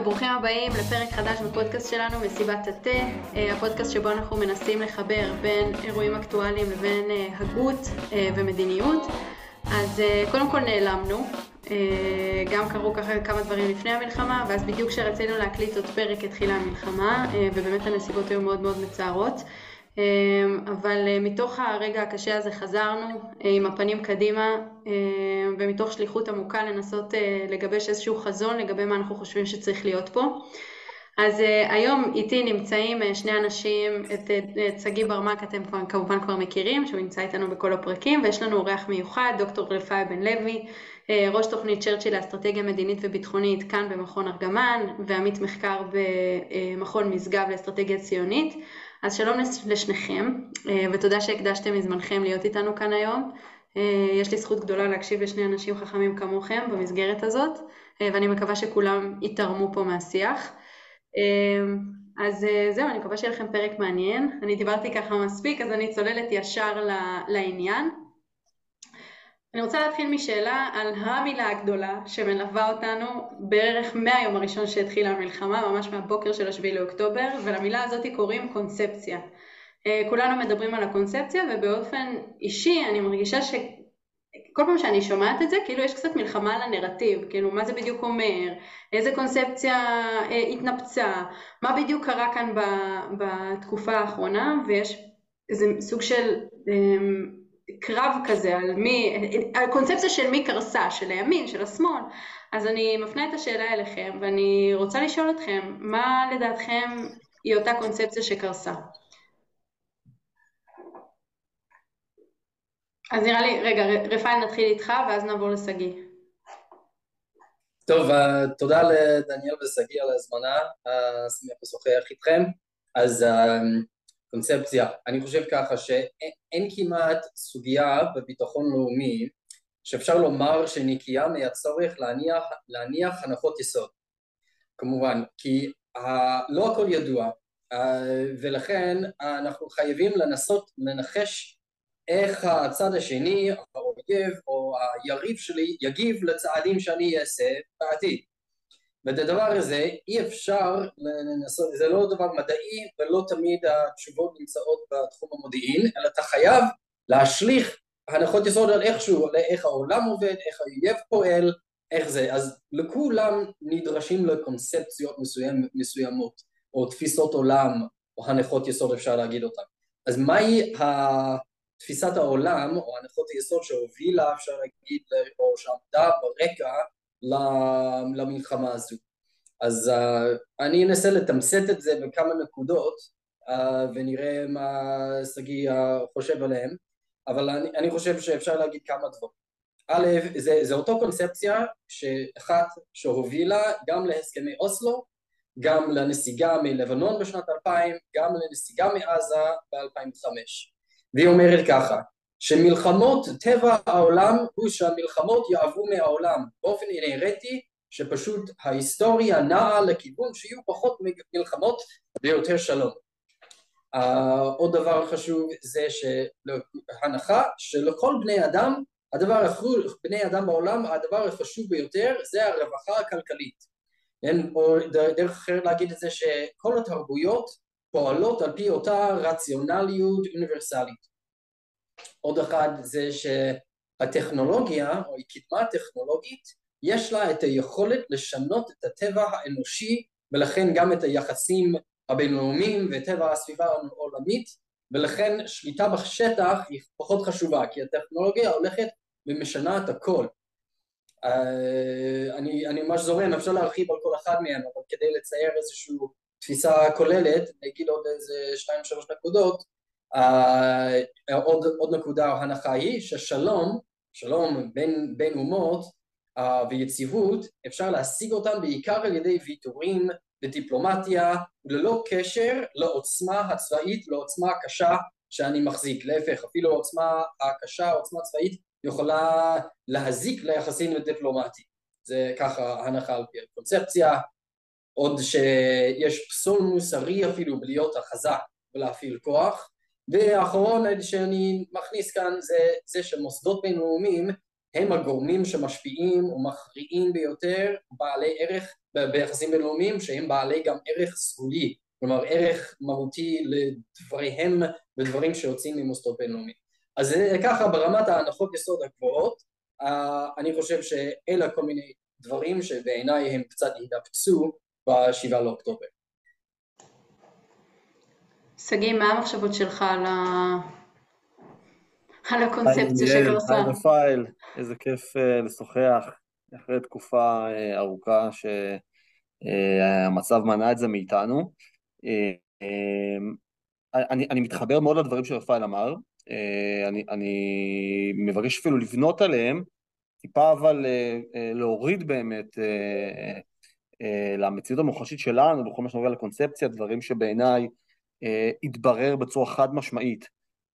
וברוכים הבאים לפרק חדש בפודקאסט שלנו, מסיבת התה, אה, הפודקאסט שבו אנחנו מנסים לחבר בין אירועים אקטואליים לבין אה, הגות אה, ומדיניות. אז קודם כל נעלמנו, גם קרו ככה כמה דברים לפני המלחמה, ואז בדיוק כשרצינו להקליט עוד פרק התחילה המלחמה, ובאמת הנסיבות היו מאוד מאוד מצערות. אמ, אבל אה, מתוך הרגע הקשה הזה חזרנו אה, עם הפנים קדימה אה, ומתוך שליחות עמוקה לנסות לגבש איזשהו חזון לגבי מה אנחנו חושבים שצריך להיות פה. אז היום איתי נמצאים שני אנשים, את, שגיא ברמק אתם כמובן כבר מכירים, שהוא נמצא איתנו בכל הפרקים, ויש לנו אורח מיוחד, דוקטור רפאי בן לוי, ראש תוכנית צ'רצ'יל לאסטרטגיה מדינית וביטחונית כאן במכון ארגמן, ועמית מחקר במכון משגב לאסטרטגיה ציונית. אז שלום לשניכם, אה, ותודה שהקדשתם מזמנכם להיות איתנו כאן היום. אה, יש לי זכות גדולה להקשיב לשני אנשים חכמים כמוכם במסגרת הזאת, אה, ואני מקווה שכולם יתרמו פה מהשיח. אז זהו, אני מקווה שיהיה לכם פרק מעניין. אני דיברתי ככה מספיק, אז אני צוללת ישר לעניין. אני רוצה להתחיל משאלה על המילה הגדולה שמלווה אותנו בערך מהיום הראשון שהתחילה המלחמה, ממש מהבוקר של השביעי לאוקטובר, ולמילה הזאת קוראים קונספציה. אה, כולנו מדברים על הקונספציה ובאופן אישי אני מרגישה שכל פעם שאני שומעת את זה, כאילו יש קצת מלחמה על הנרטיב, כאילו מה זה בדיוק אומר, איזה קונספציה אה, התנפצה, מה בדיוק קרה כאן בתקופה האחרונה, ויש איזה סוג של אה, קרב כזה על מי, הקונספציה של מי קרסה, של הימין, של השמאל. אז אני מפנה את השאלה אליכם, ואני רוצה לשאול אתכם, מה לדעתכם היא אותה קונספציה שקרסה? אז נראה לי, רגע, רפאל נתחיל איתך ואז נעבור לשגיא. טוב, uh, תודה לדניאל ושגיא על ההזמנה, שמח לשוחח איתכם. אז uh, קונספציה. אני חושב ככה שאין כמעט סוגיה בביטחון לאומי שאפשר לומר שנקייה מהצורך להניח, להניח הנחות יסוד. כמובן, כי uh, לא הכל ידוע, uh, ולכן אנחנו חייבים לנסות לנחש איך הצד השני, האויב או היריב שלי יגיב לצעדים שאני אעשה בעתיד. ואת הדבר הזה אי אפשר לנסות, זה לא דבר מדעי ולא תמיד התשובות נמצאות בתחום המודיעין, אלא אתה חייב להשליך הנחות יסוד על איכשהו, על איך העולם עובד, איך האויב פועל, איך זה, אז לכולם נדרשים לקונספציות מסוים, מסוימות, או תפיסות עולם, או הנחות יסוד אפשר להגיד אותן. אז מהי תפיסת העולם, או הנחות היסוד שהובילה, אפשר להגיד, או שעמדה ברקע למלחמה הזו. אז uh, אני אנסה לתמצת את זה בכמה נקודות uh, ונראה מה שגיא uh, חושב עליהם, אבל אני, אני חושב שאפשר להגיד כמה דברים. א', זה, זה אותו קונספציה שאחת שהובילה גם להסכמי אוסלו, גם לנסיגה מלבנון בשנת 2000, גם לנסיגה מעזה ב-2005. והיא אומרת ככה, שמלחמות טבע העולם הוא שהמלחמות יעברו מהעולם באופן אינהרטי שפשוט ההיסטוריה נעה לכיוון שיהיו פחות מלחמות ויותר שלום. Uh, עוד דבר חשוב זה שהנחה שלכל בני אדם, הדבר החשוב, בני אדם בעולם, הדבר החשוב ביותר זה הרווחה הכלכלית. אין, או דרך אחרת להגיד את זה שכל התרבויות פועלות על פי אותה רציונליות אוניברסלית. עוד אחד זה שהטכנולוגיה או הקדמה הטכנולוגית יש לה את היכולת לשנות את הטבע האנושי ולכן גם את היחסים הבינלאומיים וטבע הסביבה העולמית ולכן שליטה בשטח היא פחות חשובה כי הטכנולוגיה הולכת ומשנה את הכל. Uh, אני, אני ממש זורם, אפשר להרחיב על כל אחד מהם, אבל כדי לצייר איזושהי תפיסה כוללת, נגיד עוד איזה שתיים שלוש נקודות, Uh, עוד, עוד נקודה או הנחה היא ששלום, שלום בין, בין אומות uh, ויציבות אפשר להשיג אותם בעיקר על ידי ויתורים ודיפלומטיה ללא קשר לעוצמה הצבאית, לעוצמה הקשה שאני מחזיק, להפך אפילו העוצמה הקשה, העוצמה הצבאית יכולה להזיק ליחסים דיפלומטיים, זה ככה הנחה על פי הקונספציה, עוד שיש פסול מוסרי אפילו בלהיות החזק ולהפעיל כוח והאחרון שאני מכניס כאן זה, זה שמוסדות בינלאומיים הם הגורמים שמשפיעים ומכריעים ביותר בעלי ערך ביחסים בינלאומיים שהם בעלי גם ערך סגולי, כלומר ערך מהותי לדבריהם ודברים שיוצאים ממוסדות בינלאומיים. אז ככה ברמת ההנחות יסוד הגבוהות, אני חושב שאלה כל מיני דברים שבעיניי הם קצת התאפצו בשבעה לאוקטובר. שגיא, מה המחשבות שלך על, ה... על הקונספציה של קרסה? היי רפאל, איזה כיף uh, לשוחח אחרי תקופה uh, ארוכה שהמצב uh, מנע את זה מאיתנו. אני, אני מתחבר מאוד לדברים שרפאל אמר, אני, אני מבקש אפילו לבנות עליהם, טיפה אבל להוריד באמת למציאות המוחשית שלנו בכל מה שנוגע לקונספציה, דברים שבעיניי אה, התברר בצורה חד משמעית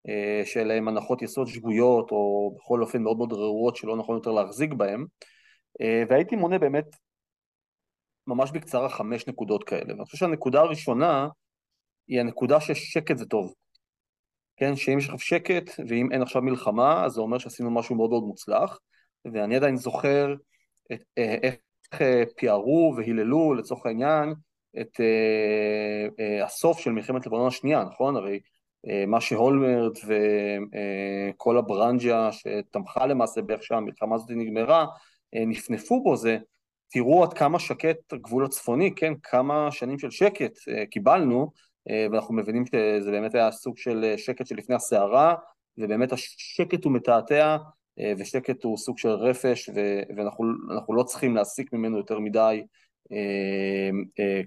אה, שאלה הם הנחות יסוד שגויות או בכל אופן מאוד מאוד רעועות שלא נכון יותר להחזיק בהן אה, והייתי מונה באמת ממש בקצרה חמש נקודות כאלה. ואני חושב שהנקודה הראשונה היא הנקודה ששקט זה טוב. כן, שאם יש לך שקט ואם אין עכשיו מלחמה אז זה אומר שעשינו משהו מאוד מאוד מוצלח. ואני עדיין זוכר את, איך פיארו והיללו לצורך העניין את uh, uh, הסוף של מלחמת לבנון השנייה, נכון? הרי uh, מה שהולמרט וכל uh, הברנג'ה שתמכה למעשה באיך שהמלחמה הזאת נגמרה, uh, נפנפו בו זה, תראו עד כמה שקט הגבול הצפוני, כן? כמה שנים של שקט uh, קיבלנו, uh, ואנחנו מבינים שזה באמת היה סוג של שקט שלפני הסערה, ובאמת השקט הוא מתעתע, ושקט הוא סוג של רפש, ואנחנו לא צריכים להסיק ממנו יותר מדי אה, אה,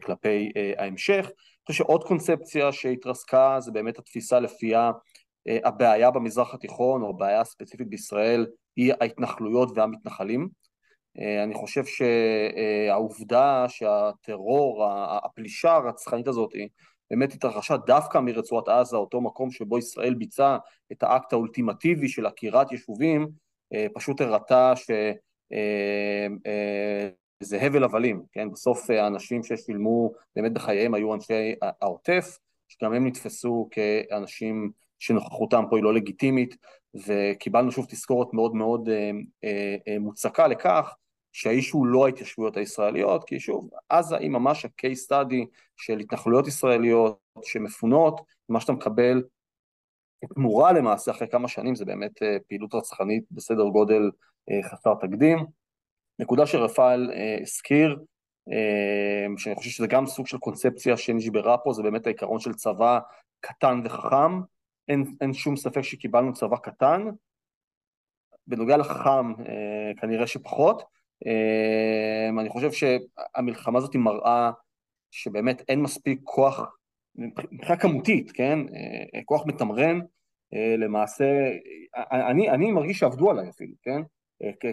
כלפי אה, ההמשך. אני חושב שעוד קונספציה שהתרסקה זה באמת התפיסה לפיה הבעיה במזרח התיכון או הבעיה הספציפית בישראל היא ההתנחלויות והמתנחלים. אני חושב שהעובדה שהטרור, הפלישה הרצחנית הזאת באמת התרחשה דווקא מרצועת עזה, אותו מקום שבו ישראל ביצעה את האקט האולטימטיבי של עקירת יישובים, פשוט הראתה ש... זה הבל הבלים, כן? בסוף אה, האנשים ששילמו באמת בחייהם היו אנשי העוטף, שגם הם נתפסו כאנשים שנוכחותם פה היא לא לגיטימית, וקיבלנו שוב תזכורת מאוד מאוד אה, אה, מוצקה לכך שהאיש הוא לא ההתיישבויות הישראליות, כי שוב, עזה היא ממש ה-case study של התנחלויות ישראליות שמפונות, מה שאתה מקבל תמורה למעשה אחרי כמה שנים זה באמת פעילות רצחנית בסדר גודל חסר תקדים. נקודה שרפאל אה, הזכיר, אה, שאני חושב שזה גם סוג של קונספציה שנשברה פה, זה באמת העיקרון של צבא קטן וחכם. אין, אין שום ספק שקיבלנו צבא קטן. בנוגע לחכם, אה, כנראה שפחות. אני חושב שהמלחמה הזאת היא מראה שבאמת אין מספיק כוח, מבחינה כמותית, כן? כוח מתמרן. למעשה, אני, אני מרגיש שעבדו עליי אפילו, כן?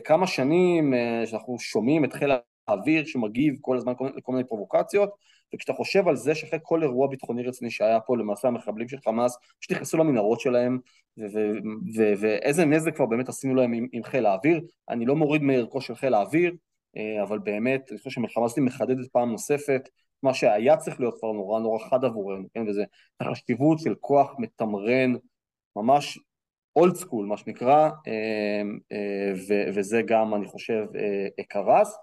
כמה שנים אה, שאנחנו שומעים את חיל האוויר שמגיב כל הזמן לכל מיני פרובוקציות, וכשאתה חושב על זה שאחרי כל אירוע ביטחוני רציני שהיה פה, למעשה המחבלים של חמאס פשוט נכנסו למנהרות שלהם, ואיזה נזק כבר באמת עשינו להם עם, עם חיל האוויר, אני לא מוריד מערכו של חיל האוויר, אה, אבל באמת, אני חושב שהמלחמה הזאת מחדדת פעם נוספת, מה שהיה צריך להיות כבר נורא נורא חד עבורנו, כן, וזה החשיבות של כוח מתמרן, ממש אולד סקול מה שנקרא, אמ, אה, וזה גם אני חושב אה, קרס.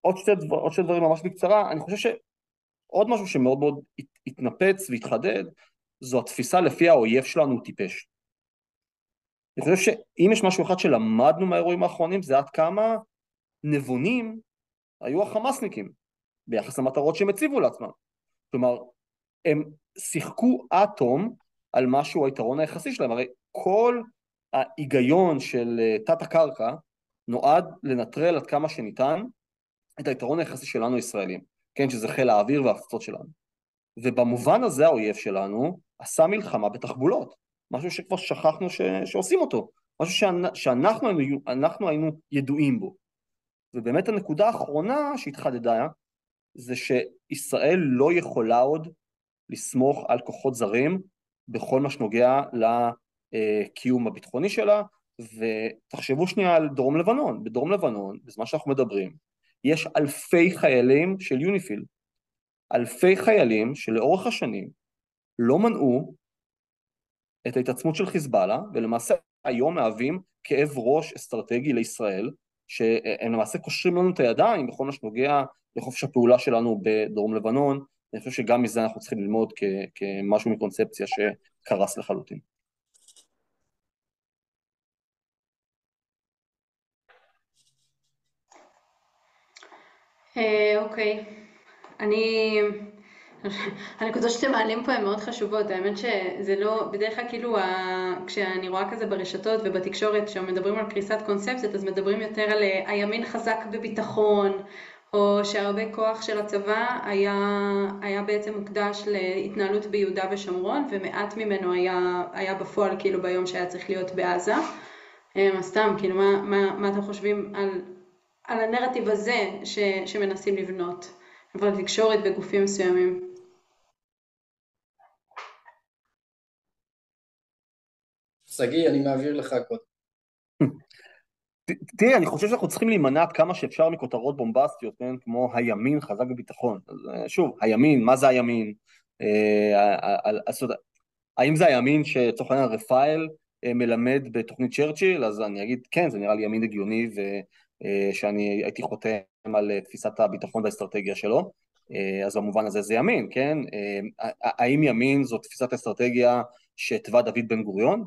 עוד שתי, דבר, עוד שתי דברים ממש בקצרה, אני חושב שעוד משהו שמאוד מאוד התנפץ והתחדד, זו התפיסה לפי האויב שלנו הוא טיפש. אני חושב שאם יש משהו אחד שלמדנו מהאירועים האחרונים זה עד כמה נבונים היו החמאסניקים ביחס למטרות שהם הציבו לעצמם. כלומר, הם שיחקו אטום על משהו היתרון היחסי שלהם, הרי כל ההיגיון של אה, תת הקרקע נועד לנטרל עד כמה שניתן את היתרון היחסי שלנו הישראלים, כן, שזה חיל האוויר וההפצות שלנו. ובמובן הזה האויב שלנו עשה מלחמה בתחבולות, משהו שכבר שכחנו ש... שעושים אותו, משהו שאנ... שאנחנו היינו, היינו ידועים בו. ובאמת הנקודה האחרונה שהתחדדה זה שישראל לא יכולה עוד לסמוך על כוחות זרים בכל מה שנוגע לקיום הביטחוני שלה, ותחשבו שנייה על דרום לבנון. בדרום לבנון, בזמן שאנחנו מדברים, יש אלפי חיילים של יוניפיל. אלפי חיילים שלאורך השנים לא מנעו את ההתעצמות של חיזבאללה, ולמעשה היום מהווים כאב ראש אסטרטגי לישראל, שהם למעשה קושרים לנו את הידיים בכל מה שנוגע לחופש הפעולה שלנו בדרום לבנון, אני חושב שגם מזה אנחנו צריכים ללמוד כמשהו מקונספציה שקרס לחלוטין. אוקיי, אני... הנקודות שאתם מעלים פה הן מאוד חשובות, האמת שזה לא, בדרך כלל כאילו כשאני רואה כזה ברשתות ובתקשורת כשמדברים על קריסת קונספציות אז מדברים יותר על אה, הימין חזק בביטחון או שהרבה כוח של הצבא היה, היה בעצם מוקדש להתנהלות ביהודה ושומרון ומעט ממנו היה, היה בפועל כאילו ביום שהיה צריך להיות בעזה. אה, סתם, כאילו מה, מה, מה אתם חושבים על, על הנרטיב הזה ש, שמנסים לבנות, אבל תקשורת בגופים מסוימים? שגיא, אני מעביר לך קודם. תראה, אני חושב שאנחנו צריכים להימנע עד כמה שאפשר מכותרות בומבסטיות, כן? כמו הימין חזק בביטחון. אה, שוב, הימין, מה זה הימין? אה, האם זה הימין שצורך העניין רפאל אה, מלמד בתוכנית צ'רצ'יל? אז אני אגיד, כן, זה נראה לי ימין הגיוני ושאני הייתי חותם על תפיסת הביטחון והאסטרטגיה שלו. אז במובן הזה זה ימין, כן? האם ימין זו תפיסת אסטרטגיה שהתווה דוד בן גוריון?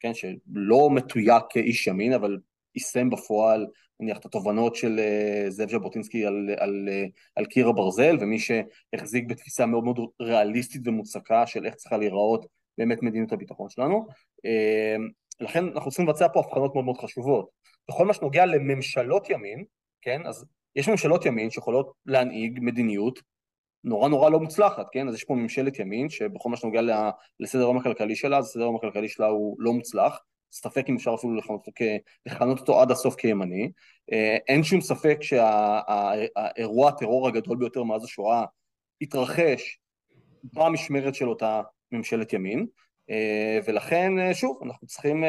כן, שלא מתויק כאיש ימין, אבל יישם בפועל נניח את התובנות של אה, זאב ז'בוטינסקי על, על, אה, על קיר הברזל ומי שהחזיק בתפיסה מאוד מאוד ריאליסטית ומוצקה של איך צריכה להיראות באמת מדיניות הביטחון שלנו. אה, לכן אנחנו צריכים לבצע פה הבחנות מאוד מאוד חשובות. בכל מה שנוגע לממשלות ימין, כן, אז יש ממשלות ימין שיכולות להנהיג מדיניות נורא נורא לא מוצלחת, כן? אז יש פה ממשלת ימין שבכל מה שנוגע לסדר היום הכלכלי שלה, אז הסדר היום הכלכלי שלה הוא לא מוצלח, ספק אם אפשר אפילו לכנות לכנות אותו עד הסוף כימני. אה, אין שום ספק שהאירוע הטרור הגדול ביותר מאז השואה התרחש במשמרת של אותה ממשלת ימין, ולכן אה, שוב, אנחנו צריכים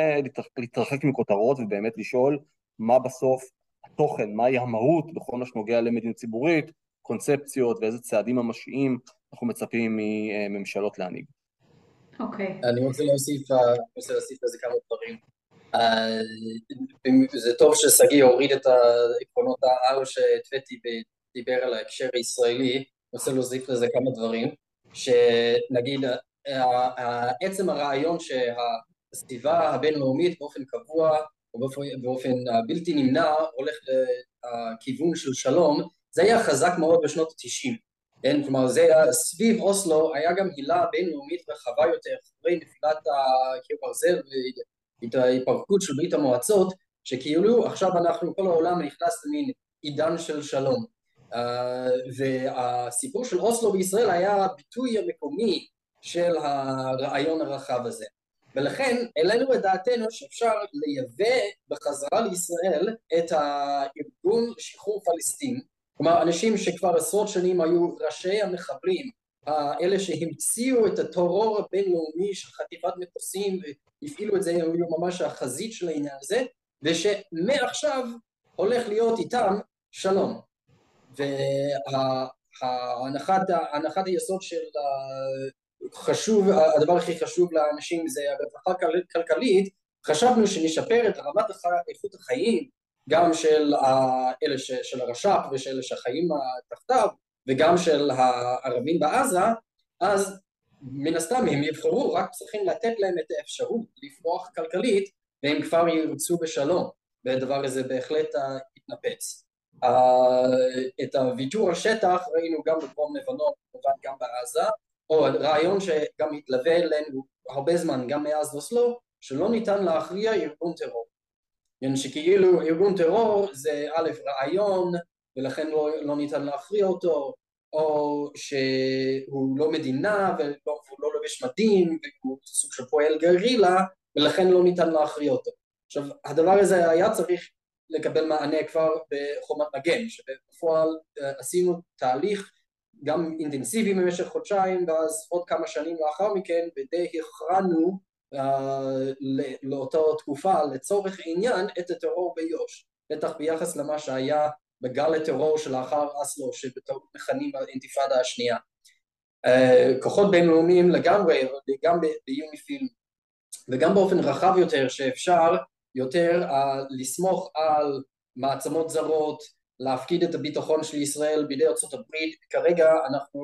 להתרחק מכותרות ובאמת לשאול מה בסוף התוכן, מהי המהות בכל מה שנוגע למדיניות ציבורית, קונספציות ואיזה צעדים ממשיים אנחנו מצפים מממשלות להנהיג. אוקיי. אני רוצה להוסיף, אה, רוצה להוסיף לזה כמה דברים. אה, זה טוב ששגיא הוריד את העקרונות העל שהתוויתי ודיבר על ההקשר הישראלי, אני רוצה להוסיף לזה כמה דברים, שנגיד עצם הרעיון שהסביבה הבינלאומית באופן קבוע ובאופן בלתי נמנע הולך לכיוון של שלום, זה היה חזק מאוד בשנות התשעים. כן, כלומר זה סביב אוסלו היה גם הילה בינלאומית רחבה יותר אחרי נפילת הקיר ברזל ואת ההתפרקות של ברית המועצות שכאילו עכשיו אנחנו כל העולם נכנס למין עידן של שלום. uh, והסיפור של אוסלו בישראל היה הביטוי המקומי של הרעיון הרחב הזה. ולכן העלינו את דעתנו שאפשר לייבא בחזרה לישראל את הארגון שחרור פלסטין. כלומר אנשים שכבר עשרות שנים היו ראשי המחבלים אלה שהמציאו את הטרור הבינלאומי של חטיפת מטוסים והפעילו את זה, היו ממש החזית של העניין הזה ושמעכשיו הולך להיות איתם שלום. והנחת היסוד של חשוב, הדבר הכי חשוב לאנשים זה הרווחה כלכלית חשבנו שנשפר את רמת איכות החיים גם של אלה של הרש"פ ושל אלה שחיים תחתיו וגם של הערבים בעזה, אז מן הסתם הם יבחרו, רק צריכים לתת להם את האפשרות לפרוח כלכלית והם כבר ירצו בשלום, והדבר הזה בהחלט יתנפץ. את הוויתור על שטח ראינו גם בדרום לבנון, כמובן גם בעזה, או רעיון שגם התלווה אלינו הרבה זמן, גם מאז אוסלו, שלא ניתן להכריע ארגון טרור. כן, שכאילו ארגון טרור זה א' רעיון ולכן לא, לא ניתן להכריע אותו או שהוא לא מדינה והוא לא לובש מדים והוא סוג של פועל גרילה ולכן לא ניתן להכריע אותו. עכשיו הדבר הזה היה צריך לקבל מענה כבר בחומת מגן שבפועל אה, עשינו תהליך גם אינטנסיבי במשך חודשיים ואז עוד כמה שנים לאחר מכן ודי הכרענו לאותה תקופה לצורך עניין את הטרור ביו"ש, בטח ביחס למה שהיה בגל הטרור שלאחר אסלו שבטעות מכנים האינתיפאדה השנייה. כוחות בינלאומיים לגמרי, גם ביוניפיל וגם באופן רחב יותר שאפשר יותר uh, לסמוך על מעצמות זרות, להפקיד את הביטחון של ישראל בידי הברית, כרגע אנחנו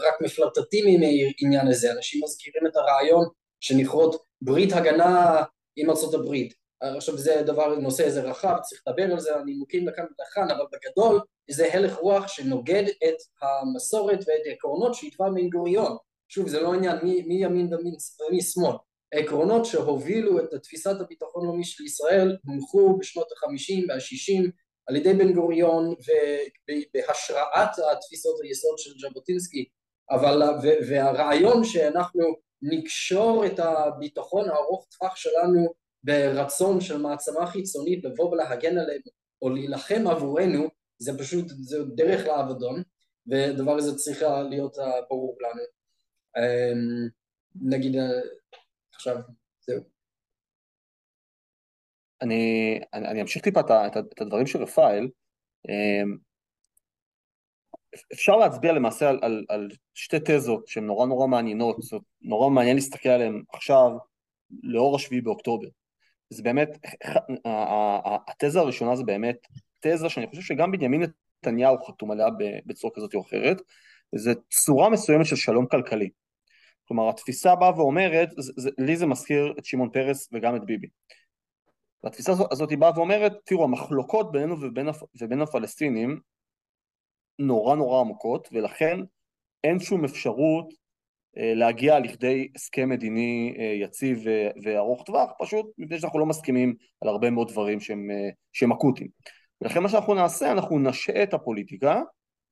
רק מפלרטטים עם העניין הזה, אנשים מזכירים את הרעיון שנכרות ברית הגנה עם הברית, עכשיו זה דבר, נושא איזה רחב, צריך לדבר על זה, הנימוקים לכאן ולכאן, אבל בגדול זה הלך רוח שנוגד את המסורת ואת העקרונות שהתווה בן גוריון, שוב זה לא עניין מי, מי ימין ומי שמאל, העקרונות שהובילו את תפיסת הביטחון הלאומי של ישראל הונחו בשנות החמישים והשישים על ידי בן גוריון ובהשראת התפיסות היסוד של ז'בוטינסקי אבל והרעיון שאנחנו נקשור את הביטחון הארוך טווח שלנו ברצון של מעצמה חיצונית לבוא ולהגן עלינו או להילחם עבורנו זה פשוט זה דרך לאבדון ודבר הזה צריך להיות ברור לנו. אמ, נגיד עכשיו זהו אני, אני, אני אמשיך טיפה את, את הדברים של רפאל. אמ, אפשר להצביע למעשה על, על, על שתי תזות שהן נורא נורא מעניינות, זאת נורא מעניין להסתכל עליהן עכשיו לאור השביעי באוקטובר. זה באמת, התזה הראשונה זה באמת תזה שאני חושב שגם בנימין נתניהו חתום עליה בצורה כזאת או אחרת, זה צורה מסוימת של שלום כלכלי. כלומר התפיסה באה ואומרת, זה, זה, לי זה מזכיר את שמעון פרס וגם את ביבי. והתפיסה הזאת היא באה ואומרת, תראו, המחלוקות בינינו ובין, ובין הפלסטינים נורא נורא עמוקות, ולכן אין שום אפשרות אה, להגיע לכדי הסכם מדיני אה, יציב וארוך טווח, פשוט מפני שאנחנו לא מסכימים על הרבה מאוד דברים שהם, אה, שהם אקוטיים. ולכן מה שאנחנו נעשה, אנחנו נשעה את הפוליטיקה,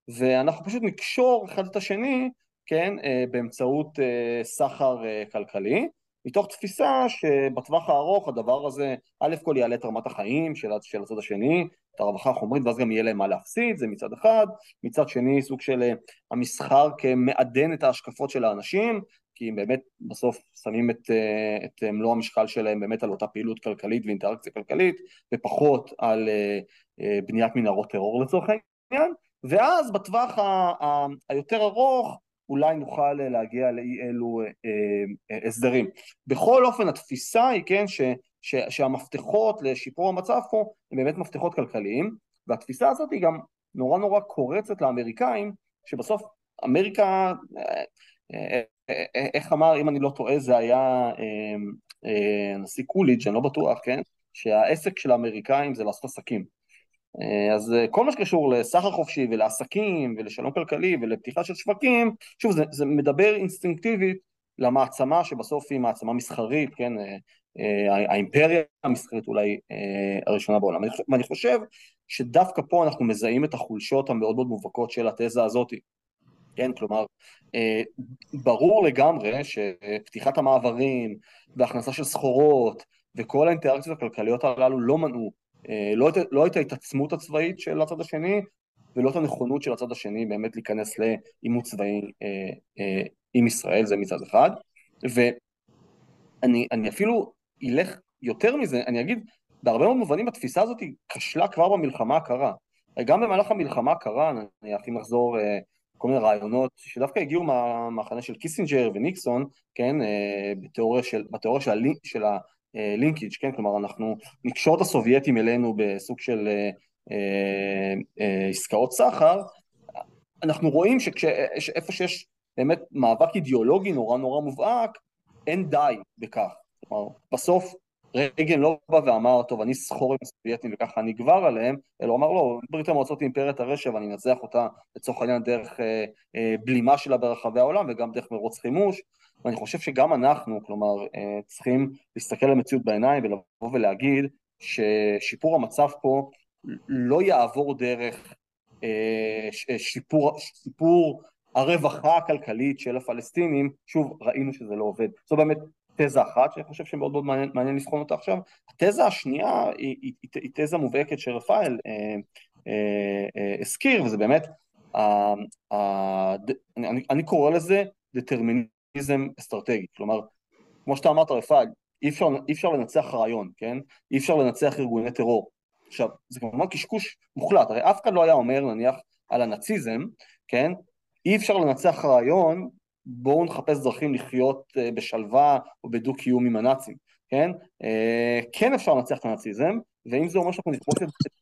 ואנחנו פשוט נקשור אחד את השני, כן, באמצעות סחר כלכלי, מתוך תפיסה שבטווח הארוך הדבר הזה, א' כל יעלה את רמת החיים של, של הצד השני, את הרווחה החומרית, ואז גם יהיה להם מה להפסיד, זה מצד אחד, מצד שני סוג של אה, המסחר כמעדן את ההשקפות של האנשים, כי הם באמת בסוף שמים את, אה, את מלוא המשקל שלהם באמת על אותה פעילות כלכלית ואינטראקציה כלכלית, ופחות על אה, בניית מנהרות טרור לצורך העניין, ואז בטווח היותר ארוך אולי נוכל להגיע לאי אלו אה, אה, הסדרים. בכל אופן התפיסה היא כן ש, ש, שהמפתחות לשיפור המצב פה הם באמת מפתחות כלכליים והתפיסה הזאת היא גם נורא נורא קורצת לאמריקאים שבסוף אמריקה אה, איך אמר אם אני לא טועה זה היה הנשיא קוליג' אני לא בטוח כן שהעסק של האמריקאים זה לעשות עסקים אה, אז אה, כל מה שקשור לסחר חופשי ולעסקים ולשלום כלכלי ולפתיחה של שווקים, שוב זה, זה מדבר אינסטינקטיבית למעצמה שבסוף היא מעצמה מסחרית, כן, אה, האימפריה המסחרית אולי הראשונה בעולם. ואני חושב שדווקא פה אנחנו מזהים את החולשות המאוד מאוד מובהקות של התזה הזאת. כן, כלומר, ברור לגמרי שפתיחת המעברים והכנסה של סחורות וכל האינטראקציות הכלכליות הללו לא מנעו אה, לא, לא את ההתעצמות הצבאית של הצד השני ולא את הנכונות של הצד השני באמת להיכנס לעימות צבאי אה, אה, עם ישראל, זה מצד אחד. ואני אפילו אלך יותר מזה, אני אגיד, בהרבה מאוד מובנים התפיסה הזאת כשלה כבר במלחמה הקרה. גם במהלך המלחמה הקרה, נניח אם נחזור כל מיני רעיונות שדווקא הגיעו מהמחנה של קיסינג'ר וניקסון, כן, בתיאוריה של, בתיאוריה של, של linkage, כן? כלומר אנחנו נקשור את הסובייטים אלינו בסוג של אה, אה, אה, עסקאות סחר, אנחנו רואים שאיפה שיש באמת מאבק אידיאולוגי נורא נורא מובהק, אין די בכך. כלומר, בסוף רייגן לא בא ואמר, טוב, אני סחור עם הסובייטים וככה אני אגבר עליהם, אלא הוא אמר, לא, ברית המועצות היא אימפריית הרשע ואני אנצח אותה לצורך העניין דרך אה, אה, בלימה שלה ברחבי העולם וגם דרך מרוץ חימוש, ואני חושב שגם אנחנו, כלומר, אה, צריכים להסתכל על המציאות בעיניים ולבוא ולהגיד ששיפור המצב פה לא יעבור דרך אה, אה, שיפור, שיפור הרווחה הכלכלית של הפלסטינים, שוב, ראינו שזה לא עובד. זו באמת תזה אחת שאני חושב שמאוד מאוד מעניין, מעניין לבחון אותה עכשיו. התזה השנייה היא, היא, היא, היא תזה מובהקת שרפאל אה, אה, אה, הזכיר, וזה באמת, אה, אה, אני, אני קורא לזה דטרמיניזם פופוליזם אסטרטגי, כלומר, כמו שאתה אמרת רפאל, אי אפשר, אי אפשר לנצח רעיון, כן? אי אפשר לנצח ארגוני טרור. עכשיו, זה כמובן קשקוש מוחלט, הרי אף אחד לא היה אומר נניח על הנאציזם, כן? אי אפשר לנצח רעיון בואו נחפש דרכים לחיות בשלווה או בדו-קיום עם הנאצים, כן? כן אפשר לנצח את הנאציזם, ואם זה אומר שאנחנו נכבוש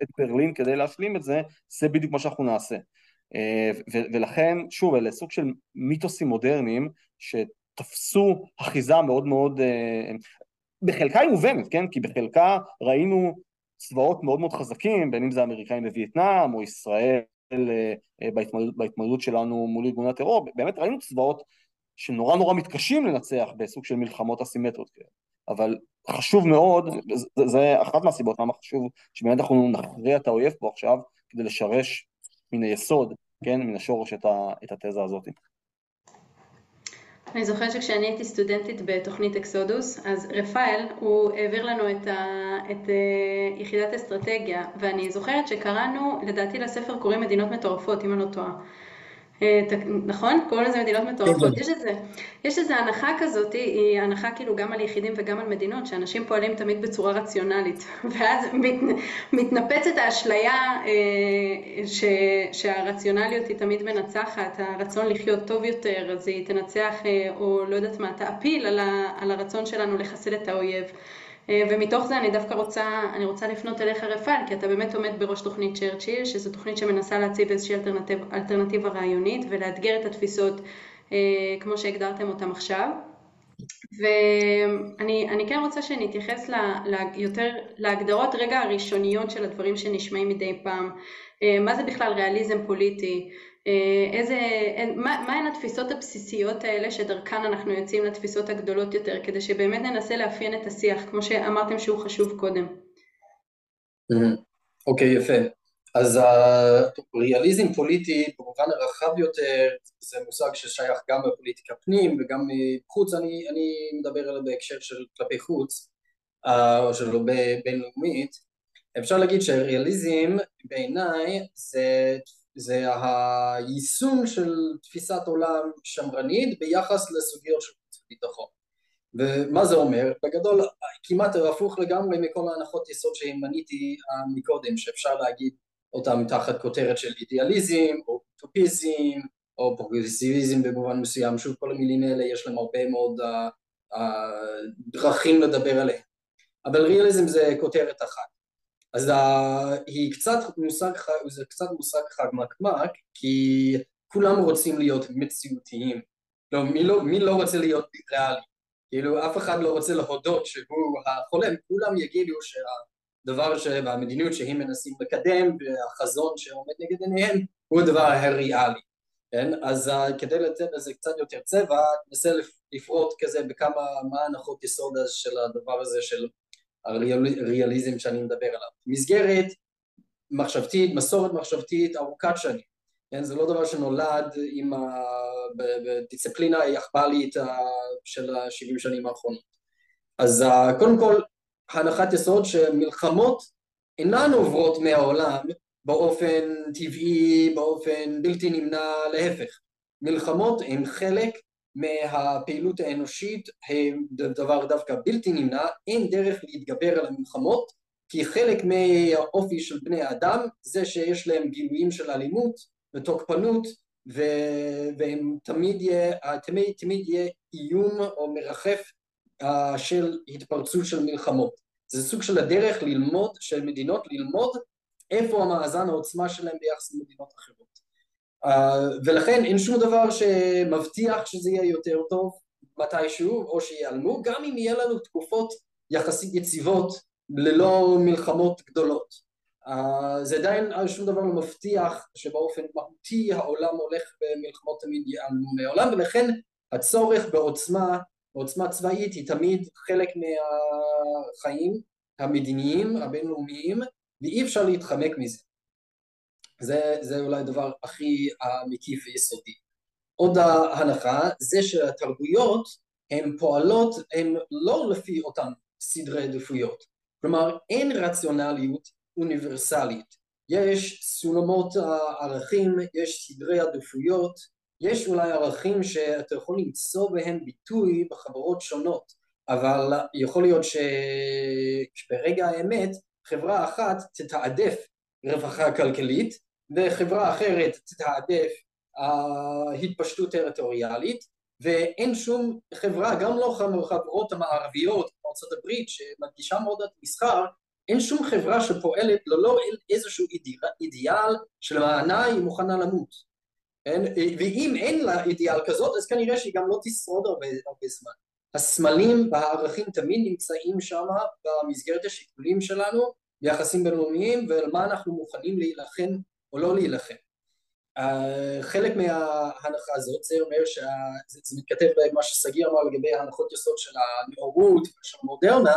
את ברלין כדי להשלים את זה, זה בדיוק מה שאנחנו נעשה. ולכן, שוב, אלה סוג של מיתוסים מודרניים שתפסו אחיזה מאוד מאוד, בחלקה היא מובנת, כן? כי בחלקה ראינו צבאות מאוד מאוד חזקים, בין אם זה האמריקאים בווייטנאם או ישראל בהתמודדות, בהתמודדות שלנו מול ארגוני הטרור, באמת ראינו צבאות שנורא נורא מתקשים לנצח בסוג של מלחמות אסימטריות כאלה. אבל חשוב מאוד, זה, זה אחת מהסיבות למה חשוב שבאמת אנחנו נכריע את האויב פה עכשיו כדי לשרש מן היסוד, כן, מן השורש את, ה, את התזה הזאת. אני זוכרת שכשאני הייתי סטודנטית בתוכנית אקסודוס, אז רפאל, הוא העביר לנו את, ה, את uh, יחידת אסטרטגיה, ואני זוכרת שקראנו, לדעתי לספר קוראים מדינות מטורפות, אם אני לא טועה. אה, נכון? קוראים לזה מדינות מטורפות. יש איזה, יש איזה הנחה כזאת, היא הנחה כאילו גם על יחידים וגם על מדינות, שאנשים פועלים תמיד בצורה רציונלית. ואז מת, מתנפצת האשליה אה, ש, שהרציונליות היא תמיד מנצחת, הרצון לחיות טוב יותר, אז היא תנצח, אה, או לא יודעת מה, תעפיל על, ה, על הרצון שלנו לחסל את האויב. אה, ומתוך זה אני דווקא רוצה, אני רוצה לפנות אליך רפאל, כי אתה באמת עומד בראש תוכנית צ'רצ'יל, שזו תוכנית שמנסה להציב איזושהי אלטרנטיב, אלטרנטיבה רעיונית ולאתגר את התפיסות אה, כמו שהגדרתם אותן עכשיו. ואני כן רוצה שנתייחס ל, ל, יותר להגדרות רגע הראשוניות של הדברים שנשמעים מדי פעם. אה, מה זה בכלל ריאליזם פוליטי? אה, איזה, מה, מה הן התפיסות הבסיסיות האלה שדרכן אנחנו יוצאים לתפיסות הגדולות יותר, כדי שבאמת ננסה לאפיין את השיח, כמו שאמרתם שהוא חשוב קודם. אוקיי, okay, יפה. אז הריאליזם פוליטי במובן הרחב יותר זה מושג ששייך גם בפוליטיקה פנים וגם מחוץ, אני, אני מדבר עליו בהקשר של כלפי חוץ, uh, או שלא בינלאומית. אפשר להגיד שהריאליזם בעיניי זה זה היישום של תפיסת עולם שמרנית ביחס לסוגיות של חוץ וביטחון. ומה זה אומר? בגדול כמעט הפוך לגמרי מכל ההנחות יסוד שמניתי מקודם, שאפשר להגיד אותם תחת כותרת של אידיאליזם או אוטופיזם או פרוגרסיביזם במובן מסוים, שוב כל המילים האלה יש להם הרבה מאוד uh, uh, דרכים לדבר עליהם, אבל ריאליזם זה כותרת אחת. אז היא קצת מושג, זה קצת מושג חמקמק כי כולם רוצים להיות מציאותיים לא, מי, לא, מי לא רוצה להיות ריאלי? כאילו אף אחד לא רוצה להודות שהוא החולם, כולם יגידו שהדבר והמדיניות שהם מנסים לקדם והחזון שעומד נגד עיניהם הוא הדבר הריאלי כן? אז uh, כדי לתת לזה קצת יותר צבע, ננסה לפרוט כזה בכמה, מה הנחות יסוד של הדבר הזה של הריאליזם שאני מדבר עליו. מסגרת מחשבתית, מסורת מחשבתית ארוכת שנים, כן? זה לא דבר שנולד עם ה... בדיסציפלינה היחב"לית של ה-70 שנים האחרונות. אז קודם כל, הנחת יסוד שמלחמות אינן עוברות מהעולם באופן טבעי, באופן בלתי נמנע, להפך. מלחמות הן חלק מהפעילות האנושית הם דבר דווקא בלתי נמנע, אין דרך להתגבר על המלחמות כי חלק מהאופי של בני האדם זה שיש להם גילויים של אלימות ותוקפנות ו... והם תמיד יהיה, תמיד, תמיד יהיה איום או מרחף uh, של התפרצות של מלחמות. זה סוג של הדרך ללמוד, של מדינות ללמוד איפה המאזן העוצמה שלהם ביחס למדינות אחרות. Uh, ולכן אין שום דבר שמבטיח שזה יהיה יותר טוב מתישהו או שיעלמו גם אם יהיה לנו תקופות יחסית יציבות ללא מלחמות גדולות. uh, זה עדיין שום דבר לא מבטיח שבאופן מהותי העולם הולך במלחמות תמיד ייעלמו מהעולם ולכן הצורך בעוצמה, בעוצמה צבאית היא תמיד חלק מהחיים המדיניים הבינלאומיים ואי אפשר להתחמק מזה זה, זה אולי הדבר הכי מקיף ויסודי. עוד ההנחה זה שהתרבויות הן פועלות, הן לא לפי אותן סדרי עדיפויות. כלומר אין רציונליות אוניברסלית. יש סולמות ערכים, יש סדרי עדיפויות, יש אולי ערכים שאתה יכול למצוא בהם ביטוי בחברות שונות, אבל יכול להיות שברגע האמת חברה אחת תתעדף רווחה כלכלית וחברה אחרת תתעדף התפשטות טריטוריאלית ואין שום חברה, גם לא חברות המערביות, ארצות הברית, שמדגישה מאוד את מסחר, אין שום חברה שפועלת ללא איזשהו אידיאל שלמענה היא מוכנה למות. אין, ואם אין לה אידיאל כזאת, אז כנראה שהיא גם לא תשרוד הרבה, הרבה זמן. הסמלים והערכים תמיד נמצאים שם במסגרת השיקולים שלנו, ביחסים בינלאומיים, ועל מה אנחנו מוכנים להילחם או לא להילחם. Uh, חלק מההנחה הזאת זה אומר שזה מתכתב במה ששגיא אמר לגבי הנחות יסוד של הנאורות ושל המודרנה.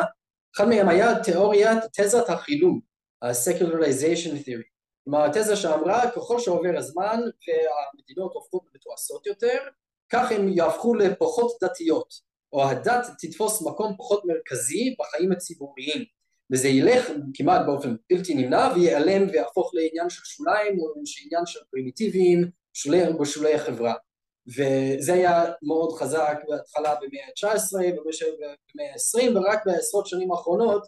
אחד מהם היה תיאוריית תזת החילום, ה-secularization theory. כלומר התזה שאמרה ככל שעובר הזמן והמדינות הופכות מתועשות יותר כך הן יהפכו לפחות דתיות או הדת תתפוס מקום פחות מרכזי בחיים הציבוריים וזה ילך כמעט באופן בלתי נמנע וייעלם ויהפוך לעניין של שוליים או עניין של פרימיטיביים שולי, בשולי החברה. וזה היה מאוד חזק בהתחלה במאה ה-19 ובמאה ה-20 ורק בעשרות שנים האחרונות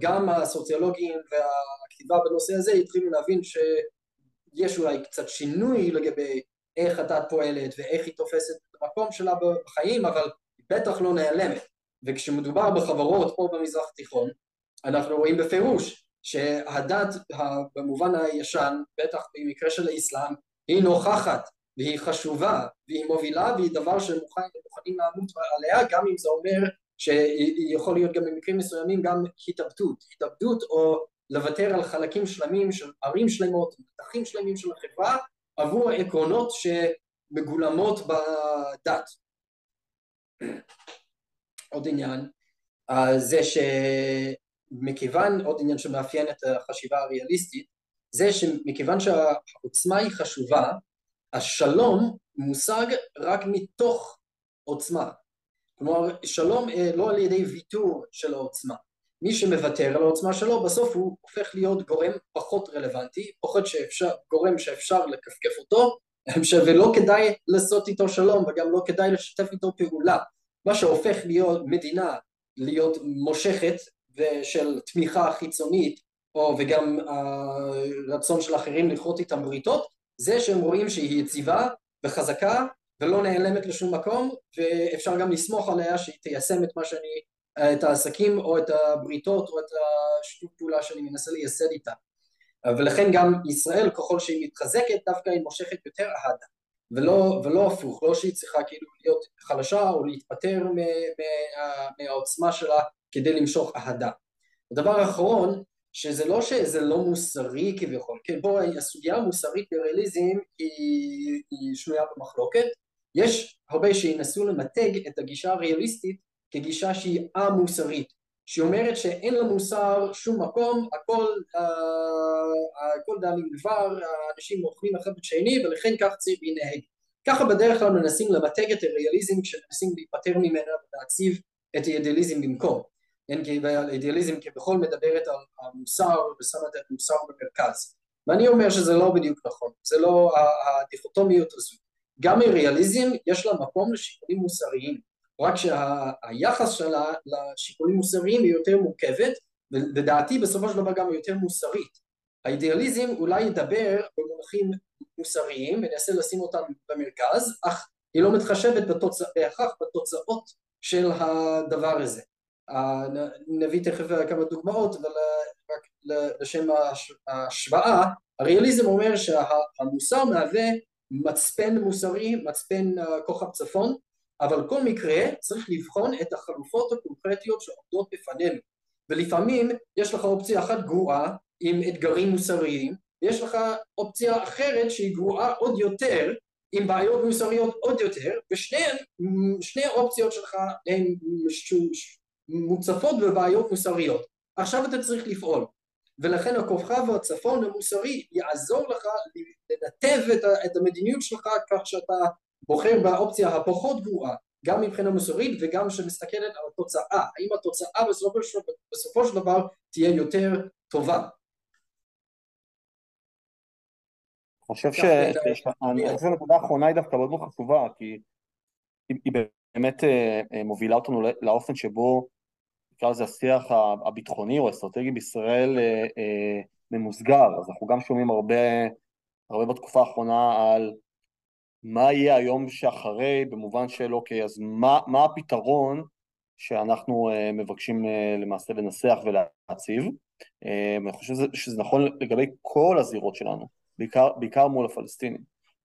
גם הסוציולוגים והכתיבה בנושא הזה התחילו להבין שיש אולי קצת שינוי לגבי איך הדת פועלת ואיך היא תופסת את המקום שלה בחיים אבל היא בטח לא נעלמת וכשמדובר בחברות פה במזרח התיכון אנחנו רואים בפירוש שהדת במובן הישן, בטח במקרה של האסלאם, היא נוכחת והיא חשובה והיא מובילה והיא דבר שמוכנים לעמוד עליה גם אם זה אומר שיכול להיות גם במקרים מסוימים גם התאבדות, התאבדות או לוותר על חלקים שלמים של ערים שלמות, מתחים שלמים של החברה עבור העקרונות שמגולמות בדת עוד עניין uh, זה שמכיוון, עוד עניין שמאפיין את החשיבה הריאליסטית זה שמכיוון שהעוצמה היא חשובה השלום מושג רק מתוך עוצמה. כלומר שלום uh, לא על ידי ויתור של העוצמה. מי שמוותר על העוצמה שלו בסוף הוא הופך להיות גורם פחות רלוונטי, פחות שאפשר, גורם שאפשר לכפכף אותו ולא כדאי לעשות איתו שלום וגם לא כדאי לשתף איתו פעולה מה שהופך להיות מדינה להיות מושכת ושל תמיכה חיצונית או וגם הרצון של אחרים לכרות איתם בריתות זה שהם רואים שהיא יציבה וחזקה ולא נעלמת לשום מקום ואפשר גם לסמוך עליה שהיא תיישם את מה שאני, את העסקים או את הבריתות או את השיתוף פעולה שאני מנסה לייסד איתה. ולכן גם ישראל ככל שהיא מתחזקת דווקא היא מושכת יותר אהדה ולא, ולא הפוך, לא שהיא צריכה כאילו להיות חלשה או להתפטר מהעוצמה שלה כדי למשוך אהדה. הדבר האחרון, שזה לא שזה לא מוסרי כביכול, כן, פה הסוגיה המוסרית בריאליזם היא, היא שנויה במחלוקת, יש הרבה שינסו למתג את הגישה הריאליסטית כגישה שהיא א-מוסרית, שהיא אומרת שאין למוסר שום מקום, הכל, uh, הכל דלים דבר, האנשים אוכלים אחד את שני ולכן כך צריך להנהג. ככה בדרך כלל מנסים למתג את הריאליזם כשמנסים להיפטר ממנה ולהציב את האידיאליזם במקום. כן, כי האידיאליזם כבכל מדברת על המוסר ושמה את המוסר במרכז. ואני אומר שזה לא בדיוק נכון, זה לא הדיכוטומיות הזו. גם הריאליזם יש לה מקום לשיקולים מוסריים, רק שהיחס שלה לשיקולים מוסריים היא יותר מורכבת ודעתי בסופו של דבר גם יותר מוסרית. האידיאליזם אולי ידבר במונחים מוסריים וננסה לשים אותם במרכז, אך היא לא מתחשבת בתוצא, בהכרח בתוצאות של הדבר הזה. נביא תכף כמה דוגמאות, אבל רק לשם ההשוואה, הריאליזם אומר שהמוסר מהווה מצפן מוסרי, מצפן כוכב צפון, אבל כל מקרה צריך לבחון את החלופות הקונקרטיות שעומדות בפנינו. ולפעמים יש לך אופציה אחת גרועה עם אתגרים מוסריים ויש לך אופציה אחרת שהיא גרועה עוד יותר עם בעיות מוסריות עוד יותר ושני האופציות שלך הן מוצפות בבעיות מוסריות. עכשיו אתה צריך לפעול. ולכן הכוכב הצפון המוסרי יעזור לך לנתב את המדיניות שלך כך שאתה בוחר באופציה הפחות גרועה גם מבחינה מוסרית וגם שמסתכלת על התוצאה. האם התוצאה בסופו של, בסופו של דבר תהיה יותר טובה? אני חושב שהנקודה האחרונה היא דווקא מאוד חשובה כי היא באמת אה, אה, מובילה אותנו לאופן שבו נקרא לזה השיח הביטחוני או האסטרטגי בישראל אה, ממוסגר. אז אנחנו גם שומעים הרבה הרבה בתקופה האחרונה על מה יהיה היום שאחרי, במובן של אוקיי, אז מה, מה הפתרון שאנחנו uh, מבקשים uh, למעשה לנסח ולהציב. Uh, אני חושב שזה, שזה נכון לגבי כל הזירות שלנו, בעיקר, בעיקר מול הפלסטינים.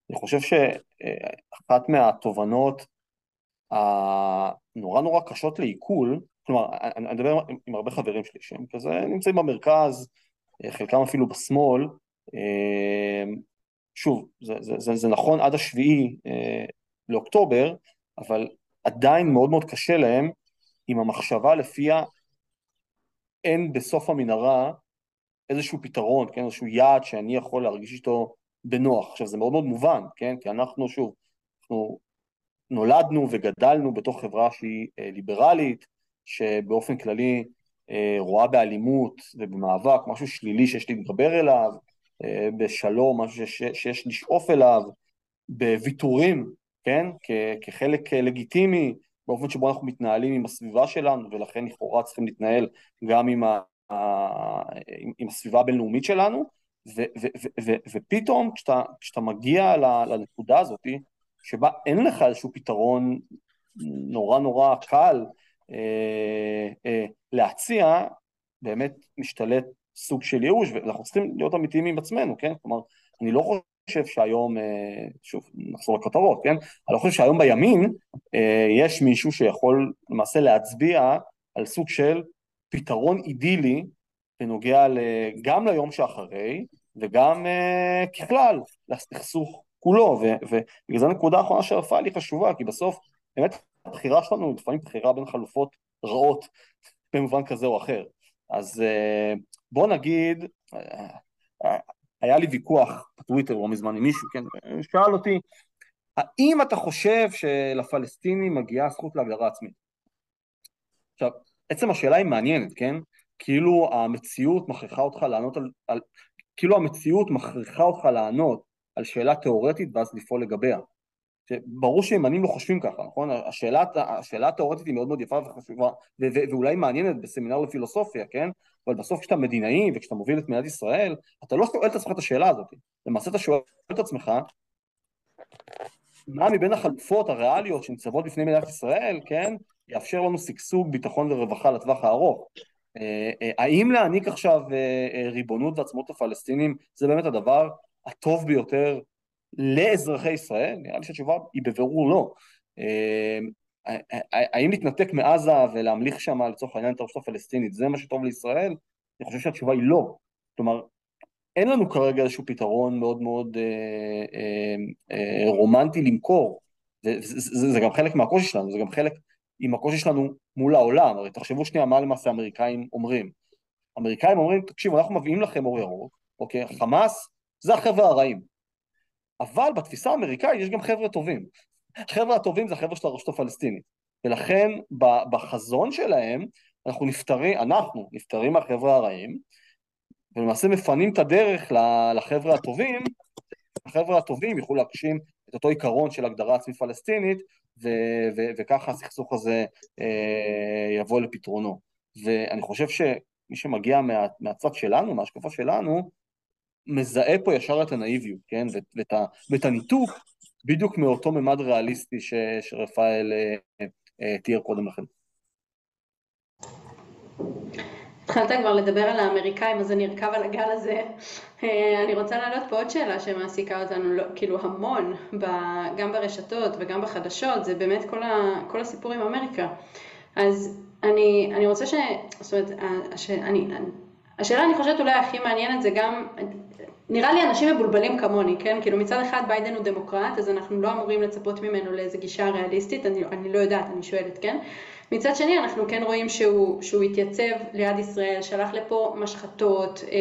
אני חושב שאחת מהתובנות הנורא נורא קשות לעיכול, כלומר, אני, אני מדבר עם, עם הרבה חברים שלי שהם כזה נמצאים במרכז, חלקם אפילו בשמאל, שוב, זה, זה, זה, זה נכון עד השביעי לאוקטובר, אבל עדיין מאוד מאוד קשה להם עם המחשבה לפיה אין בסוף המנהרה איזשהו פתרון, כן, איזשהו יעד שאני יכול להרגיש איתו בנוח. עכשיו זה מאוד מאוד מובן, כן, כי אנחנו שוב, אנחנו נולדנו וגדלנו בתוך חברה שהיא אה, ליברלית, שבאופן כללי אה, רואה באלימות ובמאבק משהו שלילי שיש להתגבר אליו, אה, בשלום משהו שיש, לשאוף אליו, בוויתורים, כן, כ- כחלק לגיטימי באופן שבו אנחנו מתנהלים עם הסביבה שלנו, ולכן לכאורה צריכים להתנהל גם עם, ה, עם, עם הסביבה הבינלאומית שלנו, ו, ו, ו, ופתאום כשאתה, כשאתה מגיע לנקודה הזאת, שבה אין לך איזשהו פתרון נורא נורא קל אה, אה, להציע, באמת משתלט סוג של ייאוש, ואנחנו צריכים להיות אמיתיים עם עצמנו, כן? כלומר, אני לא חושב שהיום, אה, שוב, נחזור לכותרות, כן? אני לא חושב שהיום בימין אה, יש מישהו שיכול למעשה להצביע על סוג של פתרון אידילי בנוגע גם ליום שאחרי וגם אה, ככלל לסכסוך כולו, ובגלל זה הנקודה האחרונה של רפאל היא חשובה, כי בסוף באמת הבחירה שלנו היא לפעמים בחירה בין חלופות רעות במובן כזה או אחר. אז בוא נגיד, היה לי ויכוח בטוויטר לא מזמן עם מישהו, כן, שאל אותי, האם אתה חושב שלפלסטינים מגיעה זכות להגדרה עצמית? עכשיו, עצם השאלה היא מעניינת, כן? כאילו המציאות מכריחה אותך לענות על, על כאילו המציאות מכריחה אותך לענות על שאלה תיאורטית ואז לפעול לגביה. ברור שימנים לא חושבים ככה, נכון? השאלה, השאלה התיאורטית היא מאוד מאוד יפה וחשובה, ו- ו- ואולי מעניינת בסמינר לפילוסופיה, כן? אבל בסוף כשאתה מדינאי וכשאתה מוביל את מדינת ישראל, אתה לא שואל את עצמך את השאלה הזאת. למעשה אתה שואל את עצמך, מה מבין החלופות הריאליות שניצבות בפני מדינת ישראל, כן, יאפשר לנו שגשוג, ביטחון ורווחה לטווח הארוך. אה, אה, האם להעניק עכשיו אה, ריבונות ועצמאות לפלסטינים זה באמת הדבר הטוב ביותר לאזרחי ישראל? נראה לי שהתשובה היא בבירור לא. האם להתנתק מעזה ולהמליך שם לצורך העניין את הרשות הפלסטינית זה מה שטוב לישראל? אני חושב שהתשובה היא לא. כלומר, אין לנו כרגע איזשהו פתרון מאוד מאוד אה, אה, אה, רומנטי למכור. זה, זה, זה, גם חלק מהקושי שלנו, זה גם חלק עם הקושי שלנו מול העולם. הרי תחשבו שנייה מה למעשה האמריקאים אומרים. האמריקאים אומרים, תקשיבו, אנחנו מביאים לכם אור ירוק, אוקיי? חמאס זה החבר'ה הרעים. אבל בתפיסה האמריקאית יש גם חבר'ה טובים. החבר'ה הטובים זה החבר'ה של הרשות הפלסטינית. ולכן בחזון שלהם אנחנו נפטרים, אנחנו נפטרים מהחבר'ה הרעים, ולמעשה מפנים את הדרך לחבר'ה הטובים, החבר'ה הטובים יוכלו להגשים את אותו עיקרון של הגדרה עצמית פלסטינית, ו- ו- וככה הסכסוך הזה אה, יבוא לפתרונו. ואני חושב שמי שמגיע מה, מהצד שלנו, מההשקפה שלנו, מזהה פה ישר את הנאיביות, כן? ואת, ואת הניתוק בדיוק מאותו ממד ריאליסטי ש, שרפאל אה, אה, תיאר קודם לכן. התחלת כבר לדבר על האמריקאים, אז אני ארכב על הגל הזה. אה, אני רוצה להעלות פה עוד שאלה שמעסיקה אותנו, לא, כאילו המון, גם ברשתות וגם בחדשות, זה באמת כל, ה, כל הסיפור עם אמריקה. אז אני, אני רוצה ש... זאת אומרת, הש, אני, השאלה אני חושבת אולי הכי מעניינת זה גם, נראה לי אנשים מבולבלים כמוני, כן? כאילו מצד אחד ביידן הוא דמוקרט, אז אנחנו לא אמורים לצפות ממנו לאיזה גישה ריאליסטית, אני, אני לא יודעת, אני שואלת, כן? מצד שני אנחנו כן רואים שהוא, שהוא התייצב ליד ישראל, שלח לפה משחטות, אה,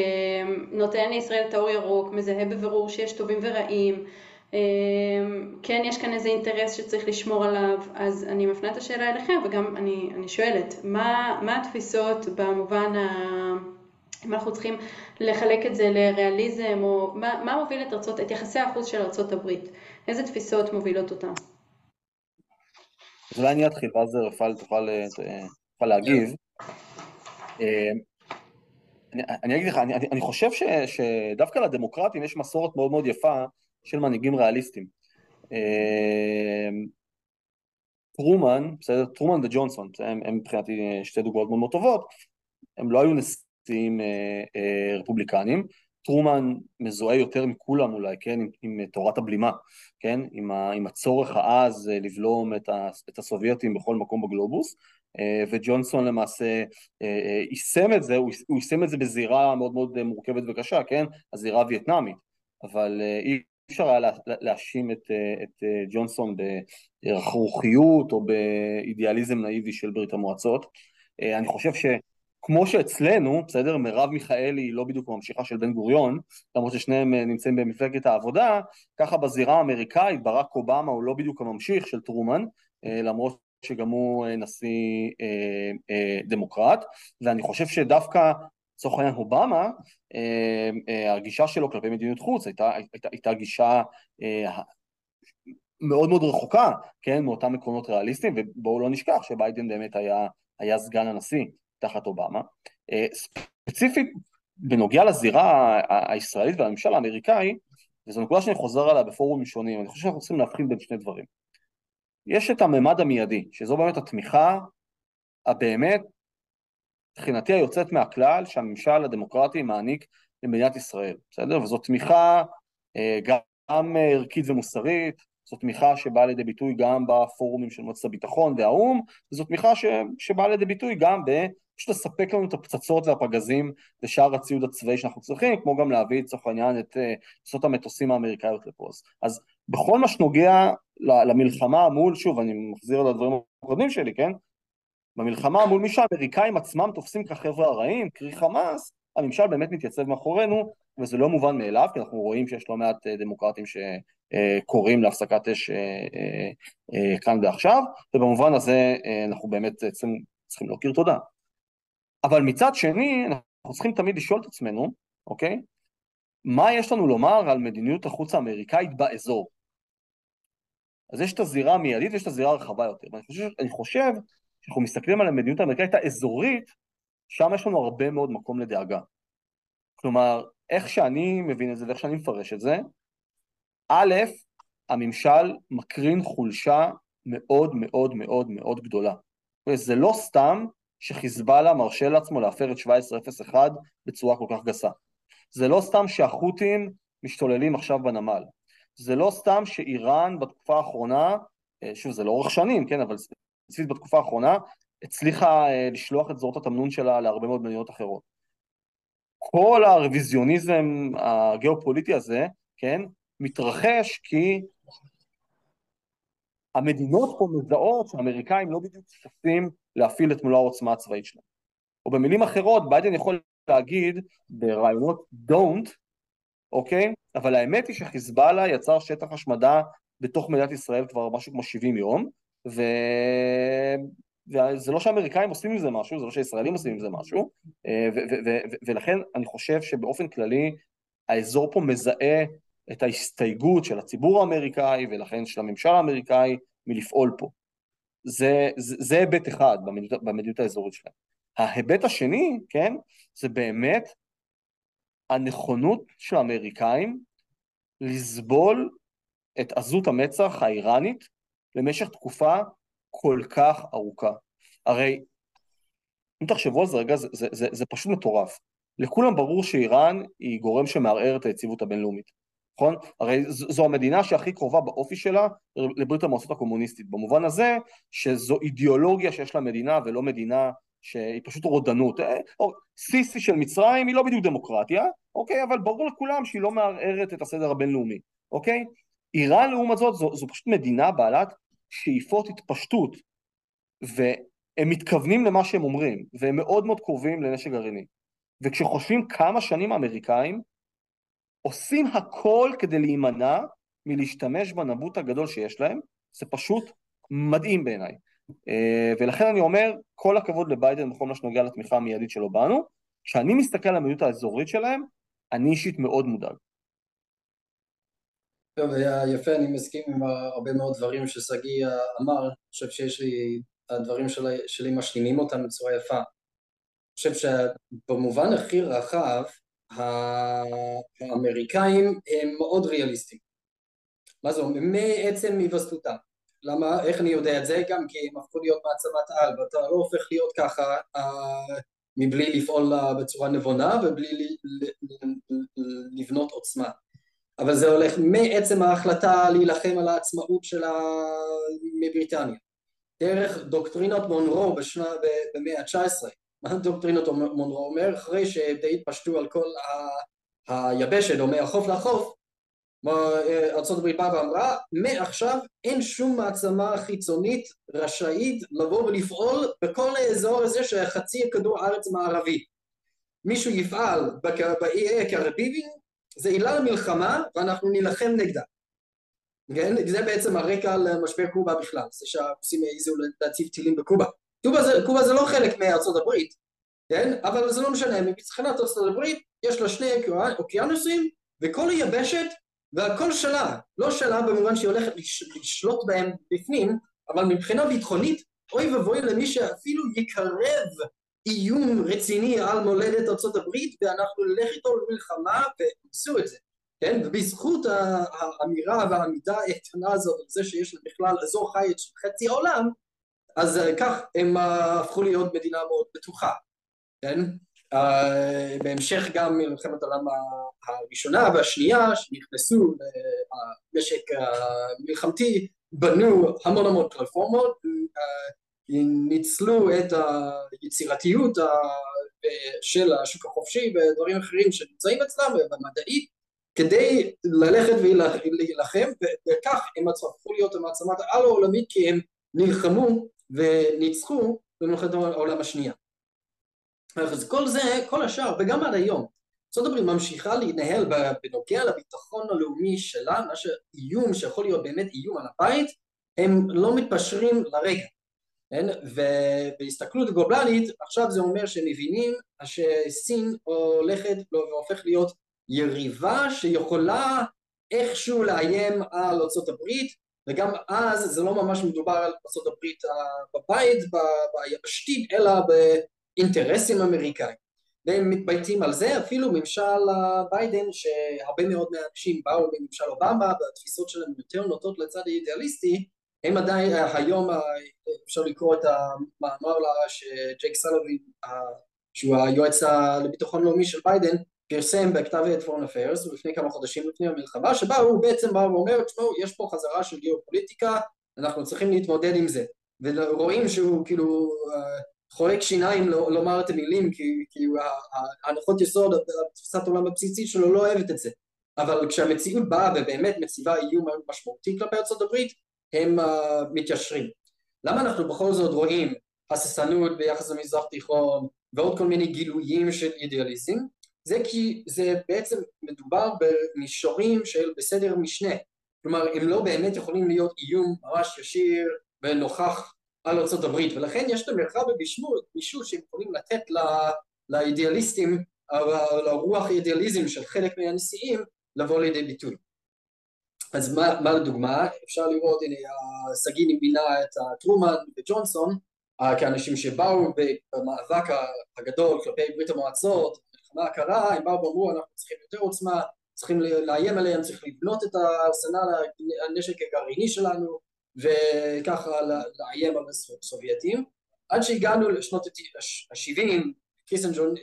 נותן לישראל את האור ירוק, מזהה בבירור שיש טובים ורעים, אה, כן יש כאן איזה אינטרס שצריך לשמור עליו, אז אני מפנה את השאלה אליכם וגם אני, אני שואלת, מה, מה התפיסות במובן ה... אם אנחנו צריכים לחלק את זה לריאליזם, או מה, מה מוביל את, ארצות, את יחסי החוץ של ארה"ב? איזה תפיסות מובילות אותם? אז אולי אני אתחיל, ואז רפאל תוכל, תוכל להגיב. אה, אני, אני אגיד לך, אני, אני חושב ש, שדווקא לדמוקרטים יש מסורת מאוד מאוד יפה של מנהיגים ריאליסטים. טרומן, בסדר? טרומן וג'ונסון, הם, הם מבחינתי שתי דוגמאות מאוד מאוד טובות, הם לא היו נשיאים אה, אה, רפובליקנים, טרומן מזוהה יותר מכולם אולי, כן, עם, עם תורת הבלימה, כן, עם, ה, עם הצורך העז אה, לבלום את, ה, את הסובייטים בכל מקום בגלובוס, אה, וג'ונסון למעשה אה, יישם את זה, הוא יישם את זה בזירה מאוד מאוד מורכבת וקשה, כן, הזירה הווייטנאמית, אבל אי אפשר היה להאשים את, את ג'ונסון ברכרוכיות או באידיאליזם נאיבי של ברית המועצות. אני חושב ש... כמו שאצלנו, בסדר, מרב מיכאלי היא לא בדיוק ממשיכה של בן גוריון, למרות ששניהם אה, נמצאים במפלגת העבודה, ככה בזירה האמריקאית ברק אובמה הוא לא בדיוק הממשיך של טרומן, אה, למרות שגם הוא אה, נשיא דמוקרט, ואני חושב שדווקא לצורך העניין אובמה, הגישה שלו כלפי מדיניות חוץ הייתה, הייתה, הייתה גישה מאוד מאוד רחוקה, כן, מאותם עקרונות ריאליסטיים, ובואו לא נשכח שביידן באמת היה, היה סגן הנשיא תחת אובמה. אה, ספציפית בנוגע לזירה הישראלית והממשל האמריקאי, וזו נקודה שאני חוזר עליה בפורומים שונים, אני חושב שאנחנו צריכים להבחין בין שני דברים. יש את הממד המיידי, שזו באמת התמיכה הבאמת, מבחינתי היוצאת מהכלל, שהממשל הדמוקרטי מעניק למדינת ישראל, בסדר? וזו תמיכה אה, גם ערכית ומוסרית, זו תמיכה שבאה לידי ביטוי גם בפורומים של מועצת הביטחון והאו"ם, וזו תמיכה ש... שבאה לידי ביטוי גם פשוט לספק לנו את הפצצות והפגזים ושאר הציוד הצבאי שאנחנו צריכים, כמו גם להביא לצורך העניין את טיסות אה, המטוסים האמריקאיות לפה. אז בכל מה שנוגע למלחמה מול, שוב, אני מחזיר לדברים הקודמים שלי, כן? במלחמה מול מי שהאמריקאים עצמם תופסים כחבר'ה הרעים, קרי חמאס, הממשל באמת מתייצב מאחורינו, וזה לא מובן מאליו, כי אנחנו רואים שיש לא מעט אה, דמוקרטים שקוראים להפסקת אש אה, כאן ועכשיו, ובמובן הזה אנחנו באמת צריכים להכיר תודה. אבל מצד שני, אנחנו צריכים תמיד לשאול את עצמנו, אוקיי? מה יש לנו לומר על מדיניות החוץ האמריקאית באזור? אז יש את הזירה המיידית ויש את הזירה הרחבה יותר. ואני חושב, אני חושב שאנחנו מסתכלים על המדיניות האמריקאית האזורית, שם יש לנו הרבה מאוד מקום לדאגה. כלומר, איך שאני מבין את זה ואיך שאני מפרש את זה, א', הממשל מקרין חולשה מאוד מאוד מאוד מאוד גדולה. זה לא סתם שחיזבאללה מרשה לעצמו להפר את 1701 בצורה כל כך גסה. זה לא סתם שהחות'ים משתוללים עכשיו בנמל. זה לא סתם שאיראן בתקופה האחרונה, אה, שוב זה לאורך שנים, כן, אבל ספציפית בתקופה האחרונה, הצליחה אה, לשלוח את זרועות התמנון שלה להרבה מאוד מדינות אחרות. כל הרוויזיוניזם הגיאופוליטי הזה, כן, מתרחש כי המדינות פה מזהות שהאמריקאים לא בדיוק שותפים להפעיל את מלוא העוצמה הצבאית שלהם. או במילים אחרות, ביידן יכול להגיד ברעיונות don't, אוקיי? אבל האמת היא שחיזבאללה יצר שטח השמדה בתוך מדינת ישראל כבר משהו כמו 70 יום, ו... וזה לא שהאמריקאים עושים עם זה משהו, זה לא שהישראלים עושים עם זה משהו, אה, ולכן אני חושב שבאופן כללי האזור פה מזהה את ההסתייגות של הציבור האמריקאי ולכן של הממשל האמריקאי מלפעול פה. זה, זה, זה היבט אחד במדיניות, במדיניות האזורית שלהם. ההיבט השני, כן, זה באמת הנכונות של האמריקאים לסבול את עזות המצח האיראנית למשך תקופה כל כך ארוכה. הרי אם תחשבו על זה רגע, זה, זה, זה, זה פשוט מטורף. לכולם ברור שאיראן היא גורם שמערער את היציבות הבינלאומית. נכון? הרי זו המדינה שהכי קרובה באופי שלה לברית המועצות הקומוניסטית, במובן הזה שזו אידיאולוגיה שיש לה מדינה ולא מדינה שהיא פשוט רודנות. אה, סיסי של מצרים היא לא בדיוק דמוקרטיה, אוקיי? אבל ברור לכולם שהיא לא מערערת את הסדר הבינלאומי, אוקיי? איראן לעומת זאת זו, זו פשוט מדינה בעלת שאיפות התפשטות והם מתכוונים למה שהם אומרים והם מאוד מאוד קרובים לנשק גרעיני וכשחושבים כמה שנים האמריקאים עושים הכל כדי להימנע מלהשתמש בנבוט הגדול שיש להם, זה פשוט מדהים בעיניי. אה, ולכן אני אומר, כל הכבוד לביידן בכל מה שנוגע לתמיכה המיידית שלו בנו, כשאני מסתכל על המדיניות האזורית שלהם, אני אישית מאוד מודאג. טוב, היה יפה, אני מסכים עם הרבה מאוד דברים ששגיא אמר, אני חושב שיש לי, הדברים שלי, שלי משלימים אותם בצורה יפה. אני חושב שבמובן הכי רחב, האמריקאים הם מאוד ריאליסטים. מה זה אומר? מעצם היווסדותם. למה? איך אני יודע את זה? גם כי הם הפכו להיות מעצמת על, ואתה לא הופך להיות ככה uh, מבלי לפעול uh, בצורה נבונה ובלי לבנות עוצמה. אבל זה הולך מעצם ההחלטה להילחם על העצמאות שלה מבריטניה. דרך דוקטרינות מונרו בשנה, במאה ה-19. מה דוקטרינות מונרו אומר? אחרי שדי התפשטו על כל ה... היבשת או מהחוף לחוף, ארה"ב באה ואמרה, מעכשיו אין שום מעצמה חיצונית רשאית לבוא ולפעול בכל האזור הזה של חצי כדור הארץ המערבי. מישהו יפעל באיי הקריביבים, זה עילה למלחמה ואנחנו נילחם נגדה. כן? זה בעצם הרקע למשבר קובה בכלל, זה שהרוסים העזו להציב טילים בקובה. קובה זה, קובה זה לא חלק מארצות הברית, כן? אבל זה לא משנה, מבחינת ארצות הברית יש לה שני אוקיינוסים וכל היבשת והכל שלה, לא שלה במובן שהיא הולכת לשלוט בהם בפנים, אבל מבחינה ביטחונית, אוי ואבוי למי שאפילו יקרב איום רציני על מולדת ארצות הברית ואנחנו נלך איתו למלחמה ועשו את זה, כן? ובזכות האמירה והעמידה האיתנה הזאת על זה שיש בכלל אזור חיץ של חצי העולם, אז כך הם הפכו להיות מדינה מאוד בטוחה, כן? Uh, בהמשך גם מלחמת העולם הראשונה והשנייה שנכנסו למשק המלחמתי בנו המון המון פלטפורמות ניצלו את היצירתיות של השוק החופשי ודברים אחרים שנמצאים אצלם במדעית כדי ללכת ולהילחם וכך הם הפכו להיות המעצמת העל העולמית כי הם נלחמו וניצחו במלחמת העולם השנייה אז כל זה, כל השאר, וגם עד היום, ארה"ב ממשיכה להתנהל בנוגע לביטחון הלאומי שלה, מה שאיום שיכול להיות באמת איום על הבית, הם לא מתפשרים לרגע, כן? ובהסתכלות גלובלית עכשיו זה אומר שהם מבינים שסין הולכת והופך להיות יריבה שיכולה איכשהו לאיים על ארה"ב וגם אז זה לא ממש מדובר על ארה"ב בבית, ביבשתית, אלא אינטרסים אמריקאים. והם מתבייתים על זה אפילו ממשל ביידן שהרבה מאוד מהאנשים באו מממשל אובמה והתפיסות שלהם יותר נוטות לצד האידיאליסטי הם עדיין היום אפשר לקרוא את המאמר שג'ייק סאליבן שהוא היועץ לביטחון לאומי של ביידן פרסם בכתב עת פוריין אפיירס לפני כמה חודשים לפני המלחמה שבה הוא בעצם בא ואומר תשמעו יש פה חזרה של גיאופוליטיקה אנחנו צריכים להתמודד עם זה ורואים שהוא כאילו חולק שיניים לא, לומר את המילים כי, כי ההנחות יסוד, התפיסת עולם הבסיסית שלו לא אוהבת את זה אבל כשהמציאות באה ובאמת מציבה איום משמעותי כלפי הברית הם uh, מתיישרים. למה אנחנו בכל זאת רואים הססנות ביחס למזרח תיכון ועוד כל מיני גילויים של אידיאליזם? זה כי זה בעצם מדובר במישורים של בסדר משנה. כלומר הם לא באמת יכולים להיות איום ממש ישיר ונוכח על ארה"ב ולכן יש את המרחב הבישול שהם יכולים לתת לאידיאליסטים לרוח האידיאליזם של חלק מהנשיאים לבוא לידי ביטוי. אז מה, מה לדוגמה? אפשר לראות הנה סגיני מינה את טרומן וג'ונסון כאנשים שבאו במאבק הגדול כלפי ברית המועצות במלחמה הקרה הם באו ואמרו אנחנו צריכים יותר עוצמה צריכים לאיים עליהם צריך לבנות את הארסנל הנשק הגרעיני שלנו וככה לאיים על הסובייטים עד שהגענו לשנות ה-70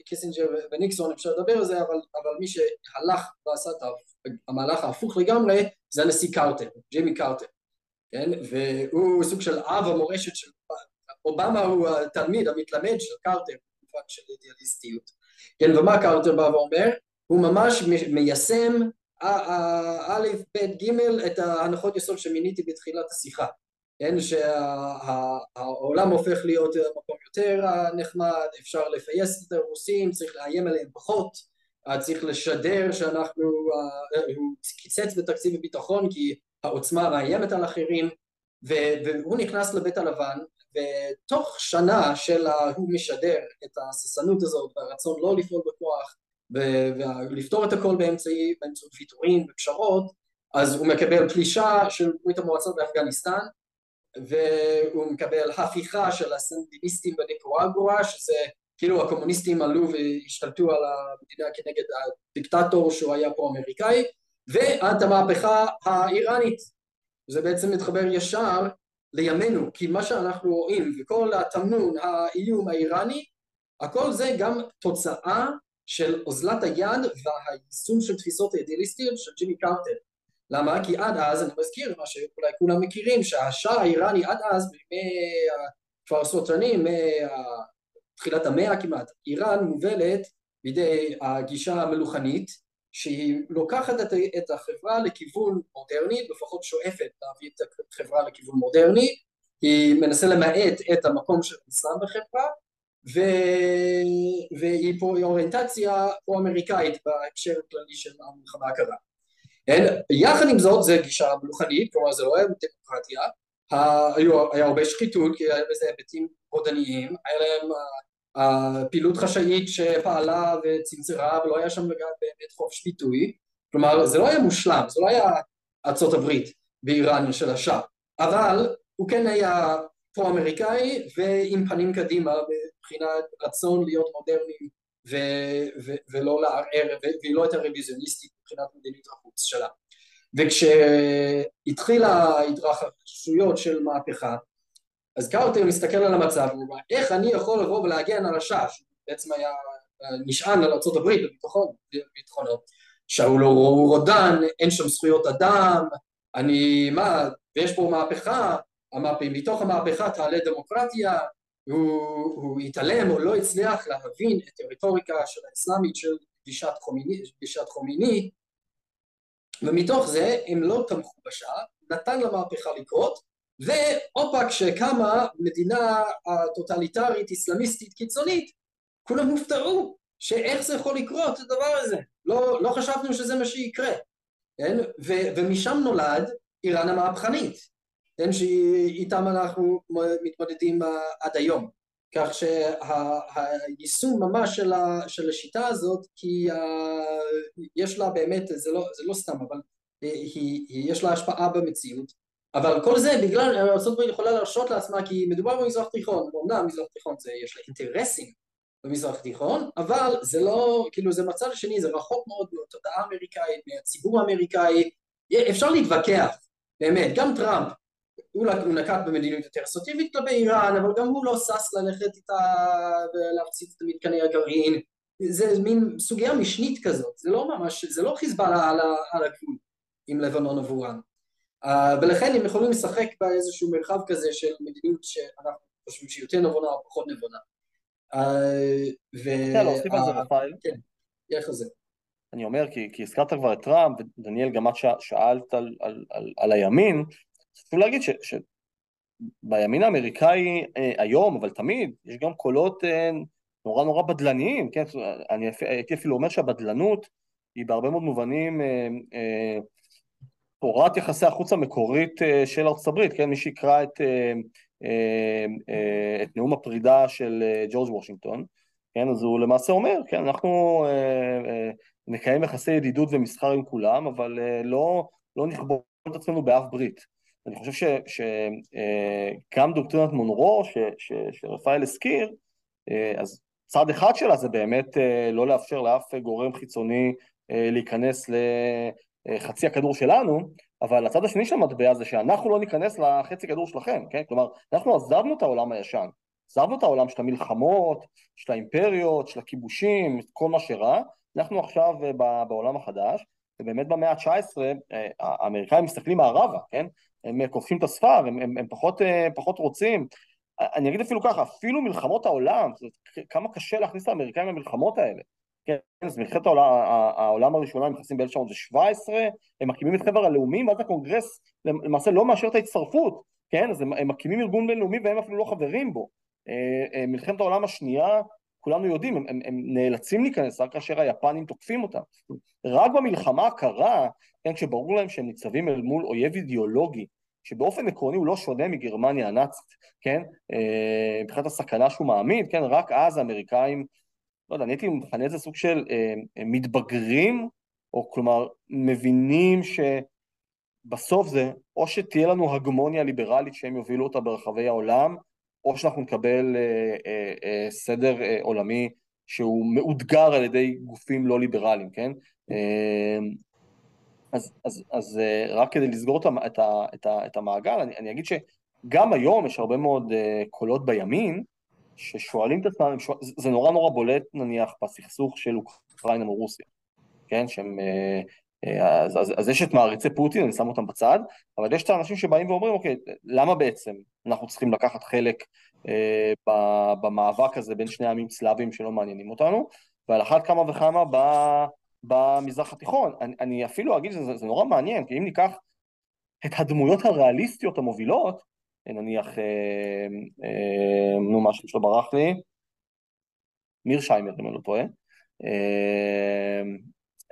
קיסינג'ר וניקסון אפשר לדבר על זה אבל, אבל מי שהלך ועשה את המהלך ההפוך לגמרי זה הנשיא קרטר, ג'ימי קרטר כן? והוא סוג של אב המורשת של אובמה הוא התלמיד המתלמד של קרטר במובן של אידיאליסטיות כן? ומה קרטר בא ואומר? הוא ממש מיישם א', ב', ג', את ההנחות יסוד שמיניתי בתחילת השיחה, כן, שהעולם הופך להיות מקום יותר נחמד, אפשר לפייס את הרוסים, צריך לאיים עליהם פחות, צריך לשדר שאנחנו, הוא קיצץ בתקציב הביטחון כי העוצמה מאיימת על אחרים, והוא נכנס לבית הלבן, ותוך שנה של הוא משדר את הססנות הזאת והרצון לא לפעול בכוח ולפתור את הכל באמצעי, באמצעות ויתורים ופשרות, אז הוא מקבל פלישה של ברית המועצות באפגניסטן, והוא מקבל הפיכה של הסנדיניסטים בניקורגואה, שזה כאילו הקומוניסטים עלו והשתלטו על המדינה כנגד הדיקטטור שהוא היה פה אמריקאי, ועד המהפכה האיראנית. זה בעצם מתחבר ישר לימינו, כי מה שאנחנו רואים וכל התמנון, האיום האיראני, הכל זה גם תוצאה של אוזלת היד והיישום של תפיסות האידיאליסטיות של ג'ימי קארטר. למה? כי עד אז, אני מזכיר מה שאולי כולם מכירים, שהשאה האיראני עד אז, כבר עשרות שנים, מתחילת המאה כמעט, איראן מובלת בידי הגישה המלוכנית, שהיא לוקחת את החברה לכיוון מודרני, לפחות שואפת להביא את החברה לכיוון מודרני, היא מנסה למעט את המקום של האסלאם בחברה, ו... והיא פה אוריינטציה פרו-אמריקאית בהקשר הכללי של המלחמה הקרה. יחד עם זאת זה גישה מלוכנית, כלומר זה לא היה דמוקרטיה, היה הרבה שחיתות, כי היה בזה היבטים רודניים, היה להם הפעילות חשאית שפעלה וצנצרה ולא היה שם באמת חופש ביטוי, כלומר זה לא היה מושלם, זה לא היה ארצות הברית באיראן של השאה, אבל הוא כן היה פרו-אמריקאי ועם פנים קדימה מבחינת רצון להיות מודרני ו- ו- ולא לערער, והיא לא הייתה רוויזיוניסטית מבחינת מדיניות החוץ שלה. וכשהתחילה ההתרחשויות של מהפכה אז קארטר מסתכל על המצב הוא אומר איך אני יכול לבוא ולהגן על השאה שבעצם היה נשען על ארה"ב בביטחונו שהוא לא רודן, אין שם זכויות אדם, אני מה, ויש פה מהפכה, המהפכה מתוך המהפכה תעלה דמוקרטיה, הוא, הוא התעלם או לא הצליח להבין את הרטוריקה של האסלאמית של גישת חומיני, חומיני ומתוך זה הם לא תמכו בשעה, נתן למהפכה לקרות ואופה כשקמה מדינה טוטליטרית אסלאמיסטית קיצונית כולם הופתעו שאיך זה יכול לקרות הדבר הזה לא, לא חשבנו שזה מה שיקרה כן? ו, ומשם נולד איראן המהפכנית כן? שאיתם אנחנו מתמודדים עד היום כך שהיישום ממש של, ה, של השיטה הזאת כי ה, יש לה באמת זה לא, זה לא סתם אבל היא, היא, יש לה השפעה במציאות אבל כל זה בגלל ארה"ב יכולה להרשות לעצמה כי מדובר במזרח תיכון, אמנם מזרח תיכון זה יש לה אינטרסים במזרח תיכון, אבל זה לא, כאילו זה מצד שני, זה רחוק מאוד מהתודעה האמריקאית, מהציבור האמריקאי, אפשר להתווכח, באמת, גם טראמפ, הוא, נקט במדיניות יותר אסרטיבית כלפי איראן, אבל גם הוא לא שש ללכת איתה ולהפציץ את מתקני הגרעין, זה מין סוגיה משנית כזאת, זה לא ממש, זה לא חיזבאללה על, על הגבול עם לבנון עבורם. Uh, ולכן הם יכולים לשחק באיזשהו מרחב כזה של מדיניות שאנחנו חושבים שהיא יותר נבונה או פחות נבונה. Uh, ו... כן, להוסיף על זה רפאל. כן. אני אומר, כי, כי הזכרת כבר את טראמפ, ודניאל, גם את שאלת על, על, על, על הימין, חשוב להגיד ש, שבימין האמריקאי אה, היום, אבל תמיד, יש גם קולות אה, נורא נורא בדלניים, כן? אני הייתי אפילו אומר שהבדלנות היא בהרבה מאוד מובנים אה, אה, תורת יחסי החוץ המקורית אה, של ארצות הברית, כן, מי שיקרא את, אה, אה, את נאום הפרידה של ג'ורג' וושינגטון, כן, אז הוא למעשה אומר, כן, אנחנו נקיים יחסי ידידות ומסחר עם כולם, אבל לא, לא נכבוד את עצמנו באף ברית. אני חושב שגם דוקטרינת מונרו, ש, ש, שרפאל הזכיר, אז צד אחד שלה זה באמת לא לאפשר לאף גורם חיצוני להיכנס חצי הכדור שלנו, אבל הצד השני של המטבע זה שאנחנו לא ניכנס לחצי כדור שלכם, כן? כלומר, אנחנו עזבנו את העולם הישן, עזבנו את העולם של המלחמות, של האימפריות, של הכיבושים, כל מה שרע, אנחנו עכשיו אה, בעולם החדש, ובאמת במאה ה-19 אה, האמריקאים מסתכלים מערבה, כן? הם כופים את הספר, הם, הם, הם פחות, אה, פחות רוצים. אני אגיד אפילו ככה, אפילו מלחמות העולם, כמה קשה להכניס את האמריקאים למלחמות האלה. כן, אז מלחמת העולם, העולם הראשונה הם נכנסים ב-1917, הם מקימים את חבר הלאומים, ואז הקונגרס למעשה לא מאשר את ההצטרפות, כן, אז הם, הם מקימים ארגון בינלאומי והם אפילו לא חברים בו. אה, אה, מלחמת העולם השנייה, כולנו יודעים, הם, הם, הם נאלצים להיכנס רק כאשר היפנים תוקפים אותם. רק במלחמה הקרה, כן, כשברור להם שהם ניצבים אל מול אויב אידיאולוגי, שבאופן עקרוני הוא לא שונה מגרמניה הנאצית, כן, אה, מבחינת הסכנה שהוא מעמיד, כן, רק אז האמריקאים לא יודע, אני הייתי מכנה את זה סוג של אה, אה, מתבגרים, או כלומר מבינים שבסוף זה או שתהיה לנו הגמוניה ליברלית שהם יובילו אותה ברחבי העולם, או שאנחנו נקבל אה, אה, אה, סדר אה, עולמי שהוא מאותגר על ידי גופים לא ליברליים, כן? אה, אז, אז, אז רק כדי לסגור את, ה, את, ה, את המעגל, אני, אני אגיד שגם היום יש הרבה מאוד קולות בימין ששואלים את עצמם, זה נורא נורא בולט נניח בסכסוך של אוקראינה מרוסיה, כן, שהם, אז, אז, אז יש את מעריצי פוטין, אני שם אותם בצד, אבל יש את האנשים שבאים ואומרים, אוקיי, למה בעצם אנחנו צריכים לקחת חלק אה, במאבק הזה בין שני עמים סלאביים שלא מעניינים אותנו, ועל אחת כמה וכמה ב, במזרח התיכון. אני, אני אפילו אגיד שזה נורא מעניין, כי אם ניקח את הדמויות הריאליסטיות המובילות, נניח, אה, אה, נו, מה שלא ברח לי, מיר שיימר, אם אני לא טועה, אה,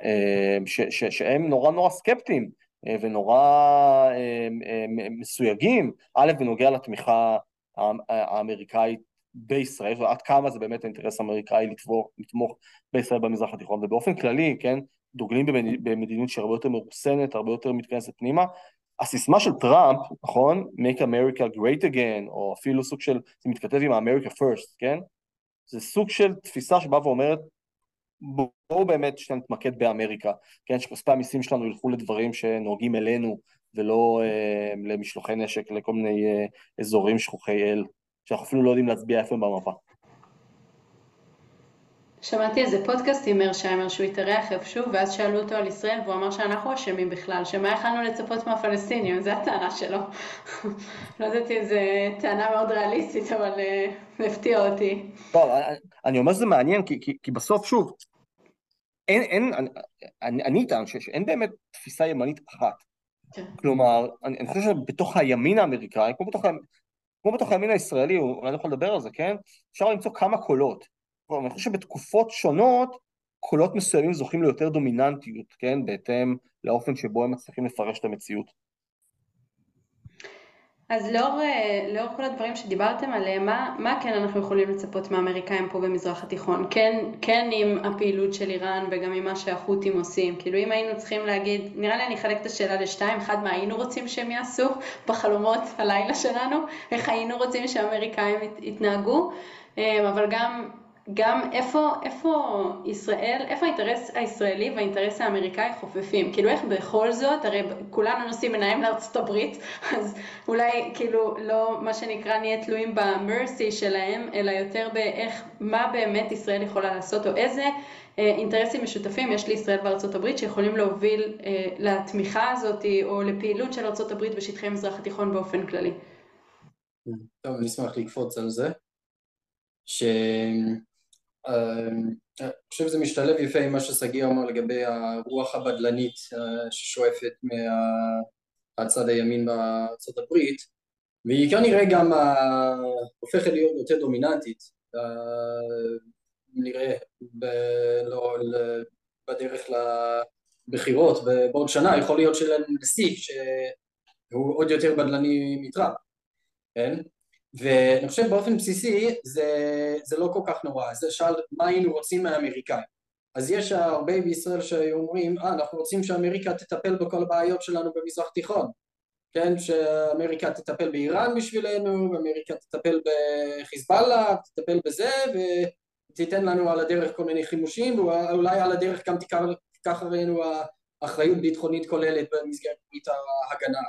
אה, שהם נורא נורא סקפטיים אה, ונורא אה, אה, מסויגים, א', בנוגע לתמיכה האמריקאית בישראל, ועד כמה זה באמת האינטרס האמריקאי לתמוך, לתמוך בישראל במזרח התיכון, ובאופן כללי, כן, דוגלים במדיניות שהיא הרבה יותר מרוסנת, הרבה יותר מתכנסת פנימה. הסיסמה של טראמפ, נכון, Make America Great Again, או אפילו סוג של, זה מתכתב עם ה-America First, כן? זה סוג של תפיסה שבאה ואומרת, בואו באמת שנתמקד באמריקה, כן, שכספי המיסים שלנו ילכו לדברים שנוגעים אלינו, ולא אה, למשלוחי נשק לכל מיני אה, אזורים שכוחי אל, שאנחנו אפילו לא יודעים להצביע איפה הם במפה. שמעתי איזה פודקאסט עם מרשיימר שהוא התארח איפשהו, ואז שאלו אותו על ישראל, והוא אמר שאנחנו אשמים בכלל, שמה יכלנו לצפות מהפלסטינים, זו הטענה שלו. לא ידעתי איזה טענה מאוד ריאליסטית, אבל uh, הפתיע אותי. טוב, אני אומר שזה מעניין, כי, בסוף, שוב, אין, אין, אני, אני אטען שאין באמת תפיסה ימנית אחת. כן. כלומר, אני, אני חושב שבתוך הימין האמריקאי, כמו בתוך, כמו בתוך הימין הישראלי, אולי אני יכול לדבר על זה, כן? אפשר למצוא כמה קולות. אני חושב שבתקופות שונות, קולות מסוימים זוכים ליותר דומיננטיות, כן? בהתאם לאופן שבו הם מצליחים לפרש את המציאות. אז לאור, אה, לאור כל הדברים שדיברתם עליהם, מה, מה כן אנחנו יכולים לצפות מהאמריקאים פה במזרח התיכון? כן, כן עם הפעילות של איראן וגם עם מה שהחות'ים עושים. כאילו אם היינו צריכים להגיד, נראה לי אני אחלק את השאלה לשתיים, אחד מה היינו רוצים שהם יעשו בחלומות הלילה שלנו, איך היינו רוצים שהאמריקאים יתנהגו, אה, אבל גם גם איפה, איפה ישראל, איפה האינטרס הישראלי והאינטרס האמריקאי חופפים, כאילו איך בכל זאת, הרי כולנו נוסעים עיניים לארצות הברית, אז אולי כאילו לא מה שנקרא נהיה תלויים במרסי שלהם, אלא יותר באיך, מה באמת ישראל יכולה לעשות, או איזה אה, אינטרסים משותפים יש לישראל וארצות הברית שיכולים להוביל אה, לתמיכה הזאת או לפעילות של ארצות הברית בשטחי מזרח התיכון באופן כללי. טוב, אני אשמח לקפוץ על זה. ש... אמ, אני חושב שזה משתלב יפה עם מה ששגיא אמר לגבי הרוח הבדלנית אה, ששואפת מהצד הימין בארצות הברית והיא כנראה גם אה, הופכת להיות יותר דומיננטית אה, נראה ב- לא, בדרך לבחירות בעוד שנה יכול להיות שלנו נשיא שהוא עוד יותר בדלני מטראמפ כן? ואני חושב באופן בסיסי זה, זה לא כל כך נורא, זה שאל מה היינו רוצים מהאמריקאים? אז יש הרבה בישראל שאומרים אה אנחנו רוצים שאמריקה תטפל בכל הבעיות שלנו במזרח תיכון. כן, שאמריקה תטפל באיראן בשבילנו, ואמריקה תטפל בחיזבאללה, תטפל בזה ותיתן לנו על הדרך כל מיני חימושים ואולי על הדרך גם תיקח, עלינו אחריות ביטחונית כוללת במסגרת ההגנה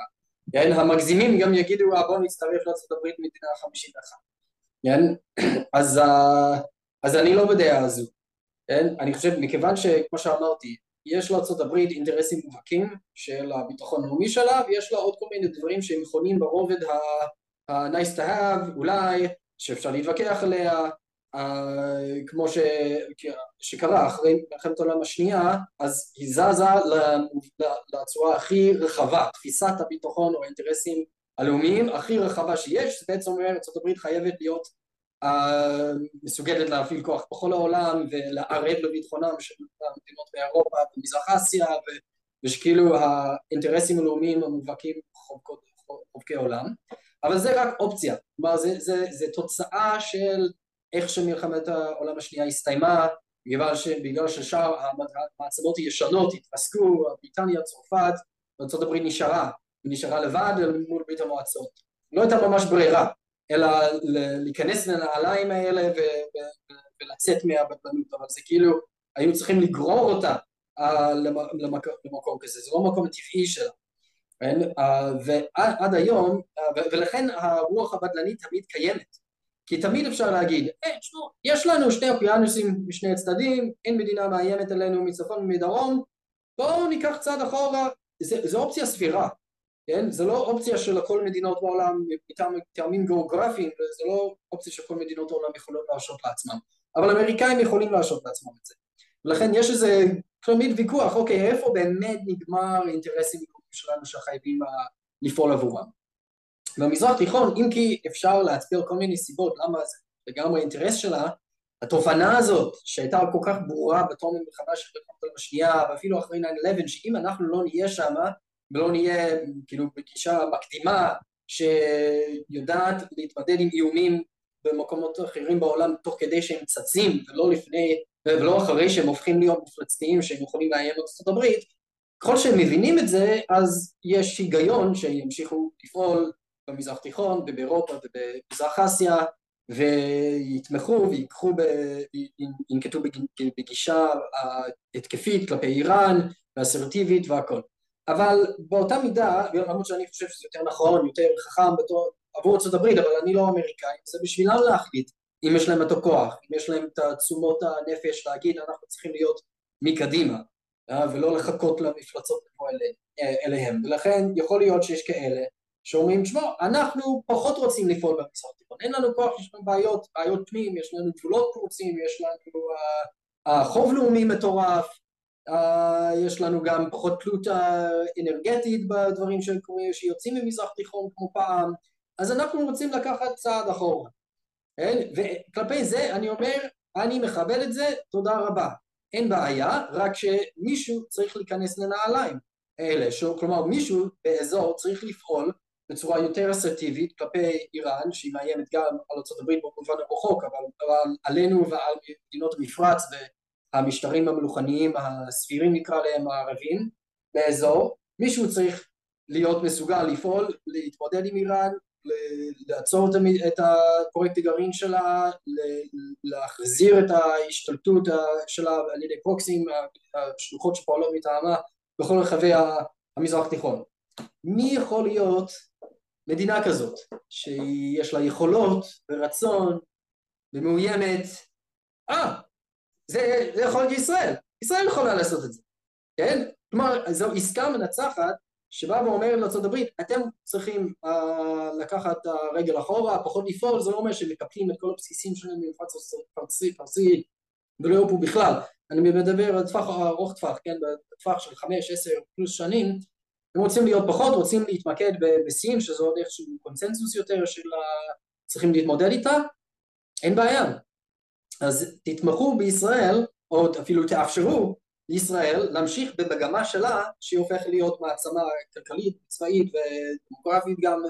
כן? המגזימים גם יגידו אה, בוא נצטרף הברית מדינה חמישית אחת כן? אז, אה, אז אני לא בדעה הזו כן? אני חושב מכיוון שכמו שאמרתי יש הברית אינטרסים מובהקים של הביטחון הלאומי שלה ויש לה עוד כל מיני דברים שהם נכונים ברובד ה-nice to have אולי שאפשר להתווכח עליה כמו ש... שקרה אחרי מלחמת העולם השנייה, אז היא זזה לצורה הכי רחבה, תפיסת הביטחון או האינטרסים הלאומיים הכי רחבה שיש, זה בעצם אומר ארה"ב חייבת להיות uh, מסוגלת להפעיל כוח בכל העולם ולערב לביטחונם של המדינות באירופה ומזרח אסיה ו... ושכאילו האינטרסים הלאומיים המובהקים חובקי עולם, אבל זה רק אופציה, כלומר זה, זה, זה תוצאה של איך שמלחמת העולם השנייה הסתיימה בגלל, ש, בגלל ששאר המעצמות הישנות התרסקו, בריטניה, צרפת, ארה"ב נשארה, היא נשארה לבד מול ברית המועצות. לא הייתה ממש ברירה, אלא להיכנס לנעליים האלה ו, ו, ולצאת מהבטלנות, אבל זה כאילו, היו צריכים לגרור אותה למקום כזה, זה לא המקום הטבעי שלה. כן? ועד היום, ולכן הרוח הבדלנית תמיד קיימת. כי תמיד אפשר להגיד, שמו, יש לנו שני אוקיינוסים משני הצדדים, אין מדינה מאיימת עלינו מצפון ומדרום, בואו ניקח צעד אחורה, זו אופציה סבירה, כן? זה לא אופציה של כל מדינות בעולם מטעמים גיאוגרפיים, זה לא אופציה שכל מדינות העולם יכולות להרשות לעצמם, אבל אמריקאים יכולים להרשות לעצמם את זה. ולכן יש איזה תמיד ויכוח, אוקיי, איפה באמת נגמר האינטרסים שלנו שחייבים אה, לפעול עבורם. במזרח תיכון, אם כי אפשר להצביע כל מיני סיבות למה זה לגמרי אינטרס שלה, התובנה הזאת שהייתה כל כך ברורה בתום המלחמה של מלחמת השנייה ואפילו אחרי 9-11 שאם אנחנו לא נהיה שם ולא נהיה כאילו בגישה מקדימה שיודעת להתמודד עם איומים במקומות אחרים בעולם תוך כדי שהם צצים ולא לפני ולא אחרי שהם הופכים להיות מפלצתיים שהם יכולים לאיים על ארצות הברית ככל שהם מבינים את זה אז יש היגיון שימשיכו לפעול במזרח תיכון ובאירופה ובמזרח אסיה ויתמכו ויקחו, ינקטו בגישה התקפית כלפי איראן ואסרטיבית והכל. אבל באותה מידה, למרות שאני חושב שזה יותר נכון, יותר חכם בתור, עבור ארצות הברית, אבל אני לא אמריקאי, זה בשבילם להחליט אם יש להם את הכוח, אם יש להם את תשומות הנפש להגיד אנחנו צריכים להיות מקדימה אה, ולא לחכות למפלצות לבוא אליהם, ולכן יכול להיות שיש כאלה שאומרים, תשמע, אנחנו פחות רוצים לפעול במזרח התיכון, אין לנו כוח, יש לנו בעיות, בעיות פנים, יש לנו גבולות פרוצים, יש לנו uh, uh, חוב לאומי מטורף, uh, יש לנו גם פחות תלות אנרגטית בדברים שקורים, שיוצאים ממזרח תיכון כמו פעם, אז אנחנו רוצים לקחת צעד אחורה. כן? וכלפי זה אני אומר, אני מכבד את זה, תודה רבה. אין בעיה, רק שמישהו צריך להיכנס לנעליים האלה, כלומר מישהו באזור צריך לפעול בצורה יותר אסרטיבית כלפי איראן שהיא מאיימת גם על ארה"ב במובן הרחוק אבל, אבל עלינו ועל מדינות המפרץ והמשטרים המלוכניים הסבירים נקרא להם הערבים באזור מישהו צריך להיות מסוגל לפעול להתמודד עם איראן לעצור את הפרויקט הגרעין שלה, להחזיר את ההשתלטות שלה על ידי פרוקסים, השלוחות שפועלות מטעמה בכל רחבי המזרח התיכון. מי יכול להיות מדינה כזאת, שיש לה יכולות ורצון ומאוימת, אה, זה, זה יכול להיות ישראל, ישראל יכולה לעשות את זה, כן? כלומר, זו עסקה מנצחת שבאה ואומרת לארה"ב, אתם צריכים uh, לקחת את הרגל אחורה, פחות לפעול, זה לא אומר שמקפלים את כל הבסיסים שלהם במפרץ פרסי, פרסי ולא פה בכלל. אני מדבר על טווח ארוך טווח, כן, בטווח של חמש, עשר פלוס שנים, הם רוצים להיות פחות, רוצים להתמקד בשיאים, שזו עוד איכשהו קונצנזוס יותר של. צריכים להתמודד איתה, אין בעיה. אז תתמכו בישראל, או אפילו תאפשרו לישראל להמשיך במגמה שלה שהיא הופכת להיות מעצמה כלכלית, צבאית ודמוגרפית גם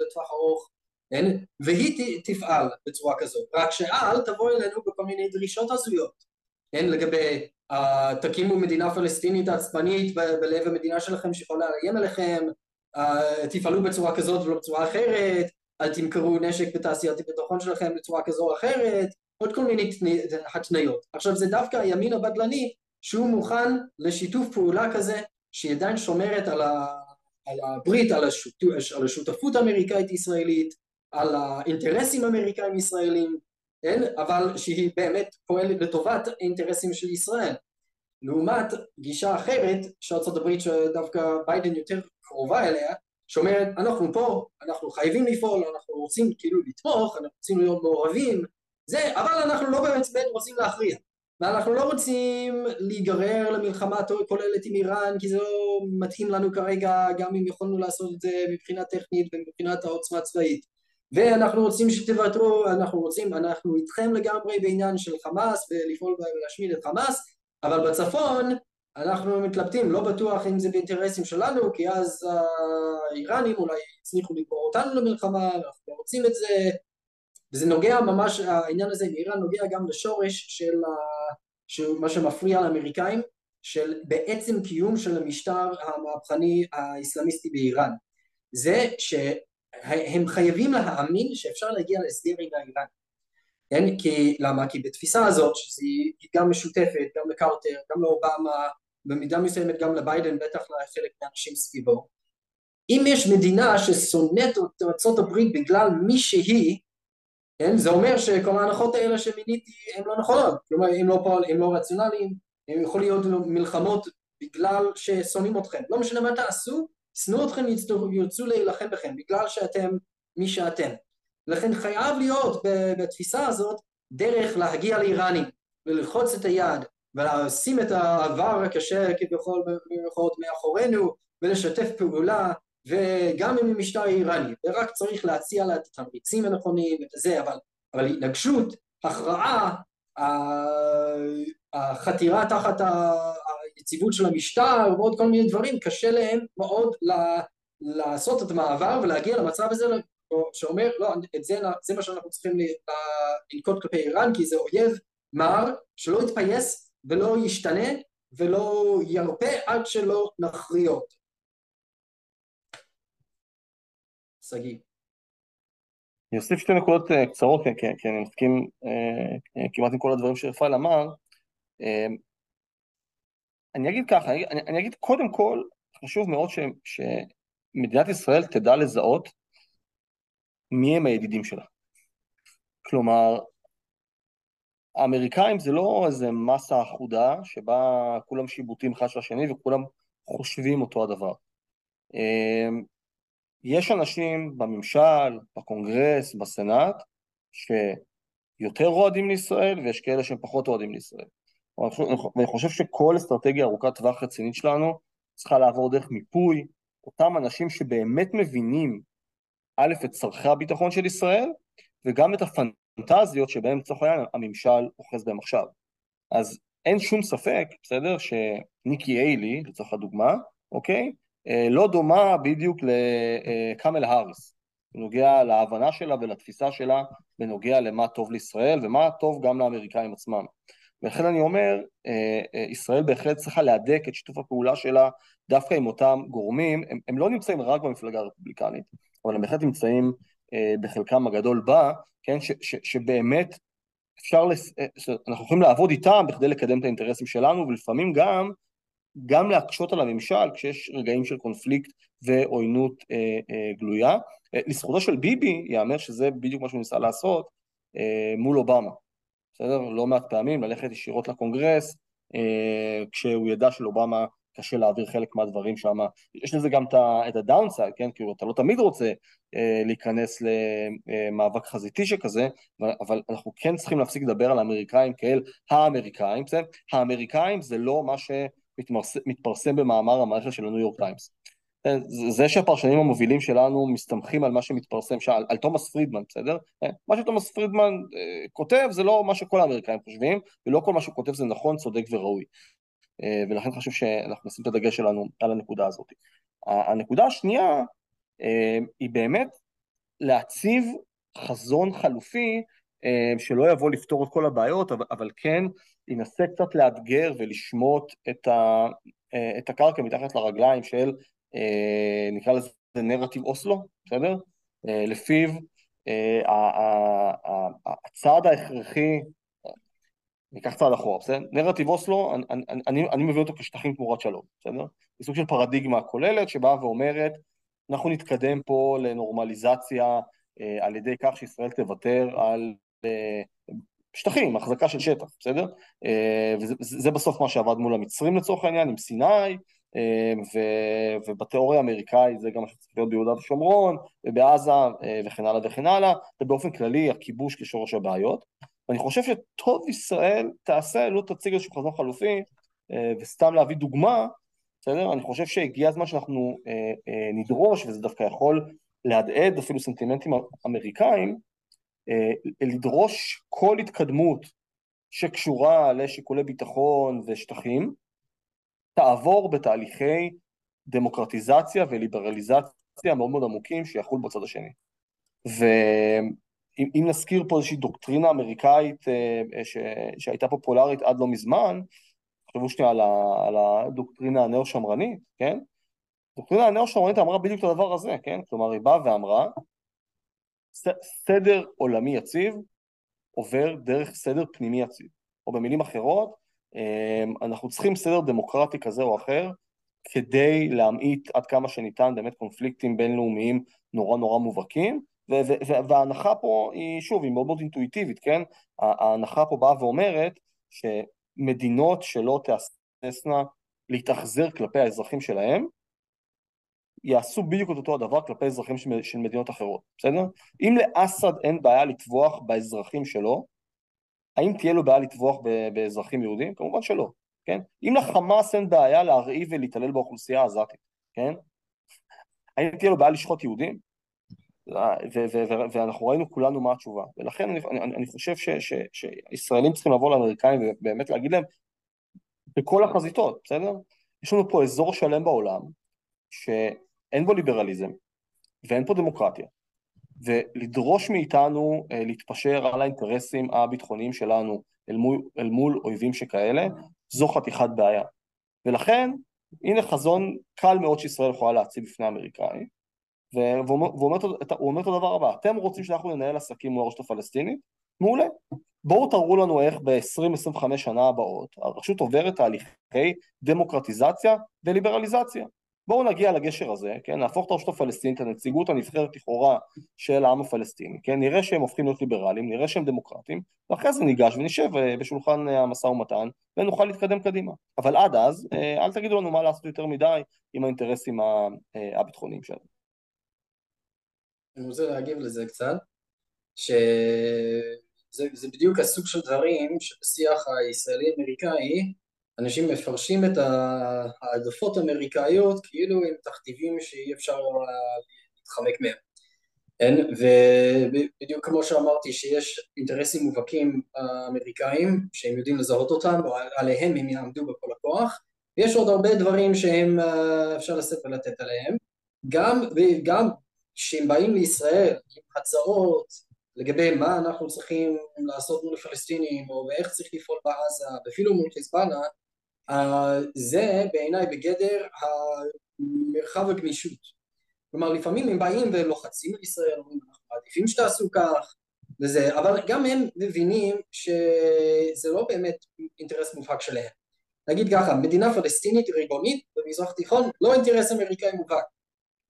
לטווח ארוך, כן? והיא תפעל בצורה כזאת, רק שאל תבוא אלינו בכל מיני דרישות הזויות, כן? לגבי תקימו מדינה פלסטינית עצבנית בלב המדינה שלכם שיכולה לאיים עליכם, uh, תפעלו בצורה כזאת ולא בצורה אחרת, אל תמכרו נשק בתעשיית הביטחון שלכם בצורה כזו או אחרת, עוד כל מיני התניות. עכשיו זה דווקא הימין הבדלני שהוא מוכן לשיתוף פעולה כזה שהיא עדיין שומרת על, ה, על הברית, על, השות, על השותפות האמריקאית ישראלית, על האינטרסים האמריקאים ישראלים, כן? אבל שהיא באמת פועלת לטובת האינטרסים של ישראל. לעומת גישה אחרת שארצות הברית שדווקא ביידן יותר קרובה אליה, שאומרת אנחנו פה, אנחנו חייבים לפעול, אנחנו רוצים כאילו לתמוך, אנחנו רוצים להיות מעורבים, זה, אבל אנחנו לא באמת רוצים להכריע. ואנחנו לא רוצים להיגרר למלחמה כוללת עם איראן כי זה לא מתאים לנו כרגע גם אם יכולנו לעשות את זה מבחינה טכנית ומבחינת העוצמה הצבאית ואנחנו רוצים שתוותרו, אנחנו רוצים, אנחנו איתכם לגמרי בעניין של חמאס ולפעול ולהשמיד את חמאס אבל בצפון אנחנו מתלבטים, לא בטוח אם זה באינטרסים שלנו כי אז האיראנים אולי יצליחו לגבור אותנו למלחמה, אנחנו לא רוצים את זה וזה נוגע ממש, העניין הזה עם איראן נוגע גם לשורש של, של מה שמפריע לאמריקאים, של בעצם קיום של המשטר המהפכני האסלאמיסטי באיראן. זה שהם חייבים להאמין שאפשר להגיע להסדר עם האיראן. כן? כי, למה? כי בתפיסה הזאת, שהיא גם משותפת, גם לקרטר, גם לאובמה, במידה מסוימת גם לביידן, בטח לחלק מהאנשים סביבו, אם יש מדינה ששונאת את הברית בגלל מי שהיא, כן? זה אומר שכל ההנחות האלה שמיניתי הן לא נכונות, כלומר הם לא, פועל, הם לא רציונליים, הם יכולים להיות מלחמות בגלל ששונאים אתכם, לא משנה מה תעשו, שנאו אתכם ירצו להילחם בכם בגלל שאתם מי שאתם, לכן חייב להיות בתפיסה הזאת דרך להגיע לאיראנים וללחוץ את היד ולשים את העבר הקשה כביכול במירכאות מאחורינו ולשתף פעולה וגם עם המשטר האיראני, ורק צריך להציע לה את התמריצים הנכונים ואת זה, אבל, אבל התנגשות, הכרעה, החתירה תחת היציבות של המשטר ועוד כל מיני דברים, קשה להם מאוד ל- לעשות את המעבר ולהגיע למצב הזה שאומר, לא, את זה, זה מה שאנחנו צריכים לנקוט כלפי איראן, כי זה אויב מר שלא יתפייס ולא ישתנה ולא ירפה עד שלא נכריע אותו. שגיא. אני אוסיף שתי נקודות אה, קצרות, כי, אני מסכים אה, אה, כמעט עם כל הדברים שרפאל אמר. אני אגיד ככה, אני, אני אגיד קודם כל, חשוב מאוד ש, שמדינת ישראל תדע לזהות מי הם הידידים שלה. כלומר, האמריקאים זה לא איזה מסה אחודה שבה כולם שיבוטים אחד של השני וכולם חושבים אותו הדבר. יש אנשים בממשל, בקונגרס, בסנאט, שיותר אוהדים לישראל ויש כאלה שהם פחות אוהדים לישראל. ואני חושב שכל אסטרטגיה ארוכת טווח רצינית שלנו צריכה לעבור דרך מיפוי אותם אנשים שבאמת מבינים א', את צורכי הביטחון של ישראל, וגם את הפנטזיות שבהם לצורך העניין הממשל אוחז בהם עכשיו. אז אין שום ספק, בסדר, שניקי איילי, לצורך הדוגמה, אוקיי, אה, לא דומה בדיוק לקאמל האריס, בנוגע להבנה שלה ולתפיסה שלה בנוגע למה טוב לישראל ומה טוב גם לאמריקאים עצמם. ולכן אני אומר, אה, אה, ישראל בהחלט צריכה להדק את שיתוף הפעולה שלה דווקא עם אותם גורמים, הם, הם לא נמצאים רק במפלגה הרפובליקנית, אבל הם בהחלט נמצאים בחלקם הגדול בה, כן, ש, ש, שבאמת אפשר, לס... אנחנו יכולים לעבוד איתם בכדי לקדם את האינטרסים שלנו, ולפעמים גם גם להקשות על הממשל כשיש רגעים של קונפליקט ועוינות אה, אה, גלויה. אה, לזכותו של ביבי ייאמר שזה בדיוק מה שהוא ניסה לעשות אה, מול אובמה, בסדר? לא מעט פעמים ללכת ישירות לקונגרס אה, כשהוא ידע שלאובמה קשה להעביר חלק מהדברים שם. יש לזה גם את ה downside, כן? כאילו אתה לא תמיד רוצה אה, להיכנס למאבק חזיתי שכזה, אבל אנחנו כן צריכים להפסיק לדבר על האמריקאים כאל האמריקאים, בסדר? האמריקאים זה לא מה ש... מתפרסם במאמר המערכת של הניו יורק טיימס. זה שהפרשנים המובילים שלנו מסתמכים על מה שמתפרסם שם, על, על תומאס פרידמן, בסדר? מה שתומאס פרידמן אה, כותב זה לא מה שכל האמריקאים חושבים, ולא כל מה שהוא כותב זה נכון, צודק וראוי. אה, ולכן חשוב שאנחנו נשים את הדגש שלנו על הנקודה הזאת. הנקודה השנייה אה, היא באמת להציב חזון חלופי שלא יבוא לפתור את כל הבעיות, אבל, כן ינסה קצת לאתגר ולשמוט את, ה, את הקרקע מתחת לרגליים של, נקרא לזה נרטיב אוסלו, בסדר? לפיו הצעד ההכרחי, ניקח צעד אחורה, בסדר? נרטיב אוסלו, אני, אני, אני מביא אותו כשטחים תמורת שלום, בסדר? זה סוג של פרדיגמה כוללת שבאה ואומרת, אנחנו נתקדם פה לנורמליזציה על ידי כך שישראל תוותר על שטחים, החזקה של שטח, בסדר? אה, וזה בסוף מה שעבד מול המצרים לצורך העניין, עם סיני, אה, ו, ובתיאוריה האמריקאית זה גם מה שצריך להיות ביהודה ושומרון, ובעזה, אה, וכן הלאה וכן הלאה, ובאופן כללי הכיבוש כשורש הבעיות. ואני חושב שטוב ישראל תעשה, לא תציג איזשהו חזון חלופי, וסתם להביא דוגמה, בסדר? אני חושב שהגיע הזמן שאנחנו נדרוש, וזה דווקא יכול להדהד אפילו סנטימנטים אמריקאים, אה, לדרוש כל התקדמות שקשורה לשיקולי ביטחון ושטחים, תעבור בתהליכי דמוקרטיזציה וליברליזציה מאוד מאוד עמוקים שיחול בצד השני. ואם נזכיר פה איזושהי דוקטרינה אמריקאית אה, ש... שהייתה פופולרית עד לא מזמן, תחשבו שנייה על, ה... על הדוקטרינה הנאו-שמרנית, כן? דוקטרינה הנאו-שמרנית אמרה בדיוק את הדבר הזה, כן? כלומר, היא באה ואמרה, סדר עולמי יציב עובר דרך סדר פנימי יציב. או במילים אחרות, אנחנו צריכים סדר דמוקרטי כזה או אחר כדי להמעיט עד כמה שניתן באמת קונפליקטים בינלאומיים נורא נורא מובהקים, וההנחה פה היא, שוב, היא מאוד מאוד אינטואיטיבית, כן? ההנחה פה באה ואומרת שמדינות שלא תהססנה להתאכזר כלפי האזרחים שלהם, יעשו בדיוק את אותו הדבר כלפי אזרחים של מדינות אחרות, בסדר? אם לאסד אין בעיה לטבוח באזרחים שלו, האם תהיה לו בעיה לטבוח באזרחים יהודים? כמובן שלא, כן? אם לחמאס אין בעיה להרעיב ולהתעלל באוכלוסייה העזתית, כן? האם תהיה לו בעיה לשחוט יהודים? ואנחנו ראינו כולנו מה התשובה, ולכן אני, אני, אני חושב שישראלים צריכים לבוא לאמריקאים ובאמת להגיד להם בכל החזיתות, בסדר? יש לנו פה אזור שלם בעולם שאין בו ליברליזם ואין פה דמוקרטיה, ולדרוש מאיתנו אה, להתפשר על האינטרסים הביטחוניים שלנו אל מול, אל מול אויבים שכאלה, זו חתיכת בעיה. ולכן, הנה חזון קל מאוד שישראל יכולה להציב בפני האמריקאים, והוא אומר, אומר את הדבר הבא, אתם רוצים שאנחנו ננהל עסקים מול הרשות הפלסטינית? מעולה. בואו תראו לנו איך ב-20-25 שנה הבאות הרשות עוברת תהליכי דמוקרטיזציה וליברליזציה. בואו נגיע לגשר הזה, כן, נהפוך את הרשות הפלסטינית לנציגות הנבחרת לכאורה של העם הפלסטיני, כן, נראה שהם הופכים להיות ליברליים, נראה שהם דמוקרטיים, ואחרי זה ניגש ונשב אה, בשולחן אה, המשא ומתן ונוכל להתקדם קדימה. אבל עד אז, אה, אל תגידו לנו מה לעשות יותר מדי עם האינטרסים הביטחוניים שלנו. אני רוצה להגיב לזה קצת, שזה בדיוק הסוג של דברים שבשיח הישראלי-אמריקאי אנשים מפרשים את העדפות האמריקאיות כאילו הם תכתיבים שאי אפשר להתחמק מהם. כן? ובדיוק כמו שאמרתי שיש אינטרסים מובהקים אמריקאים שהם יודעים לזהות אותם ועליהם הם יעמדו בכל הכוח ויש עוד הרבה דברים שהם אפשר לשאת ולתת עליהם גם, וגם כשהם באים לישראל עם הצעות לגבי מה אנחנו צריכים לעשות מול הפלסטינים או איך צריך לפעול בעזה ואפילו מול חיזבאללה זה בעיניי בגדר מרחב הגמישות. כלומר לפעמים הם באים ולוחצים על ישראל, אומרים אנחנו מעדיפים שתעשו כך וזה, אבל גם הם מבינים שזה לא באמת אינטרס מובהק שלהם. נגיד ככה, מדינה פלסטינית ריבונית במזרח תיכון לא אינטרס אמריקאי מובהק,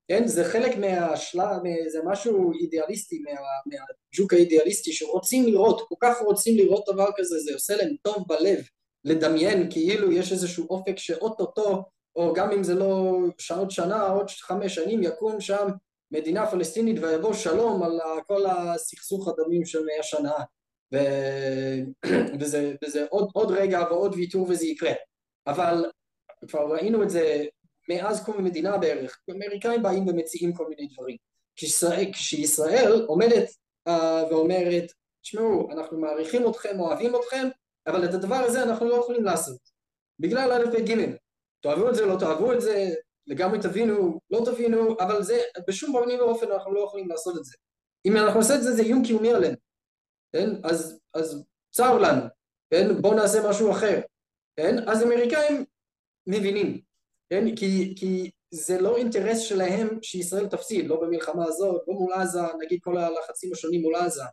כן? זה חלק מהשלב, זה משהו אידיאליסטי, מה, מהג'וק האידיאליסטי שרוצים לראות, כל כך רוצים לראות דבר כזה, זה עושה להם טוב בלב לדמיין כאילו יש איזשהו אופק שאו-טו-טו, או גם אם זה לא עוד שנה, עוד חמש שנים, יקום שם מדינה פלסטינית ויבוא שלום על כל הסכסוך הדמים של מאה שנה. ו... וזה, וזה עוד, עוד רגע ועוד ויתור וזה יקרה. אבל כבר ראינו את זה מאז קום המדינה בערך, אמריקאים באים ומציעים כל מיני דברים. כשישראל, כשישראל עומדת אה, ואומרת תשמעו אנחנו מעריכים אתכם, אוהבים אתכם אבל את הדבר הזה אנחנו לא יכולים לעשות. בגלל א' ב' תאהבו את זה, לא תאהבו את זה, לגמרי תבינו, לא תבינו, אבל זה בשום פנים ואופן אנחנו לא יכולים לעשות את זה. אם אנחנו נעשה את זה זה איום קיומי עלינו. כן? אז, אז צר לנו, כן? בואו נעשה משהו אחר. כן? אז אמריקאים מבינים. כן? כי, כי זה לא אינטרס שלהם שישראל תפסיד, לא במלחמה הזאת, לא מול עזה, נגיד כל הלחצים השונים מול עזה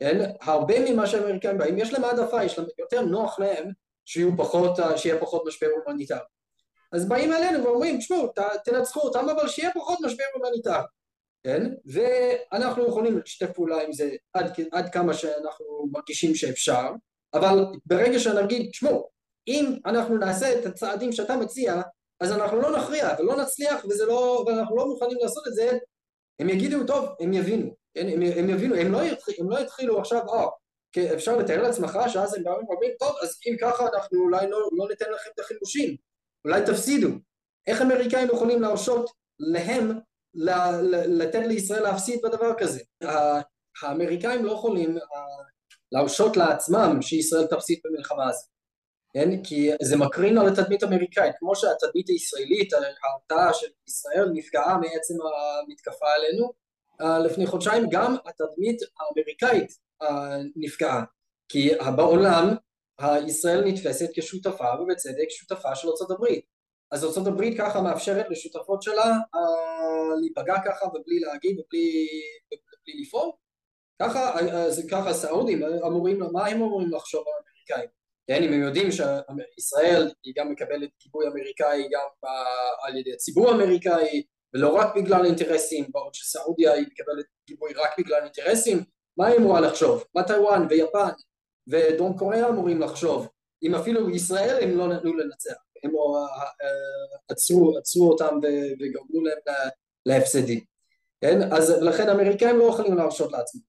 כן? הרבה ממה שהאמריקאים באים, יש להם העדפה, יש להם יותר נוח להם שיהיו פחות, שיהיה פחות משבר הומניטרי. אז באים אלינו ואומרים, תשמעו, תנצחו אותם, אבל שיהיה פחות משבר הומניטרי, כן? ואנחנו יכולים לשתף פעולה עם זה עד, עד כמה שאנחנו מרגישים שאפשר, אבל ברגע שנגיד, תשמעו, אם אנחנו נעשה את הצעדים שאתה מציע, אז אנחנו לא נכריע ולא נצליח וזה לא, ואנחנו לא מוכנים לעשות את זה, הם יגידו, טוב, הם יבינו, כן? הם, הם יבינו, הם לא, יתח, הם לא יתחילו עכשיו, אה, oh, אפשר לתאר לעצמך שאז הם באו ואומרים, טוב, אז אם ככה אנחנו אולי לא, לא ניתן לכם את החימושים, אולי תפסידו. איך אמריקאים יכולים להרשות להם לתת לישראל להפסיד בדבר כזה? האמריקאים לא יכולים להרשות לעצמם שישראל תפסיד במלחמה הזאת. כן? כי זה מקרין על התדמית האמריקאית, כמו שהתדמית הישראלית, ההרתעה של ישראל נפגעה מעצם המתקפה עלינו, אה, לפני חודשיים גם התדמית האמריקאית אה, נפגעה, כי בעולם ישראל נתפסת כשותפה ובצדק שותפה של ארה"ב אז ארה"ב ככה מאפשרת לשותפות שלה אה, להיפגע ככה ובלי להגיד ובלי, ובלי לפעול ככה, ככה הסעודים אמורים, מה הם אמורים לחשוב על האמריקאים? כן, אם הם יודעים שישראל היא גם מקבלת גיבוי אמריקאי גם על ידי הציבור האמריקאי ולא רק בגלל אינטרסים, בעוד שסעודיה היא מקבלת גיבוי רק בגלל אינטרסים, מה היא אמורה לחשוב? מה טיוואן ויפן ודרום קוריאה אמורים לחשוב? אם אפילו ישראל הם לא נתנו לנצח, הם לא, עצרו, עצרו אותם וגרמו להם להפסדים. כן? אז לכן האמריקאים לא יכולים להרשות לעצמם.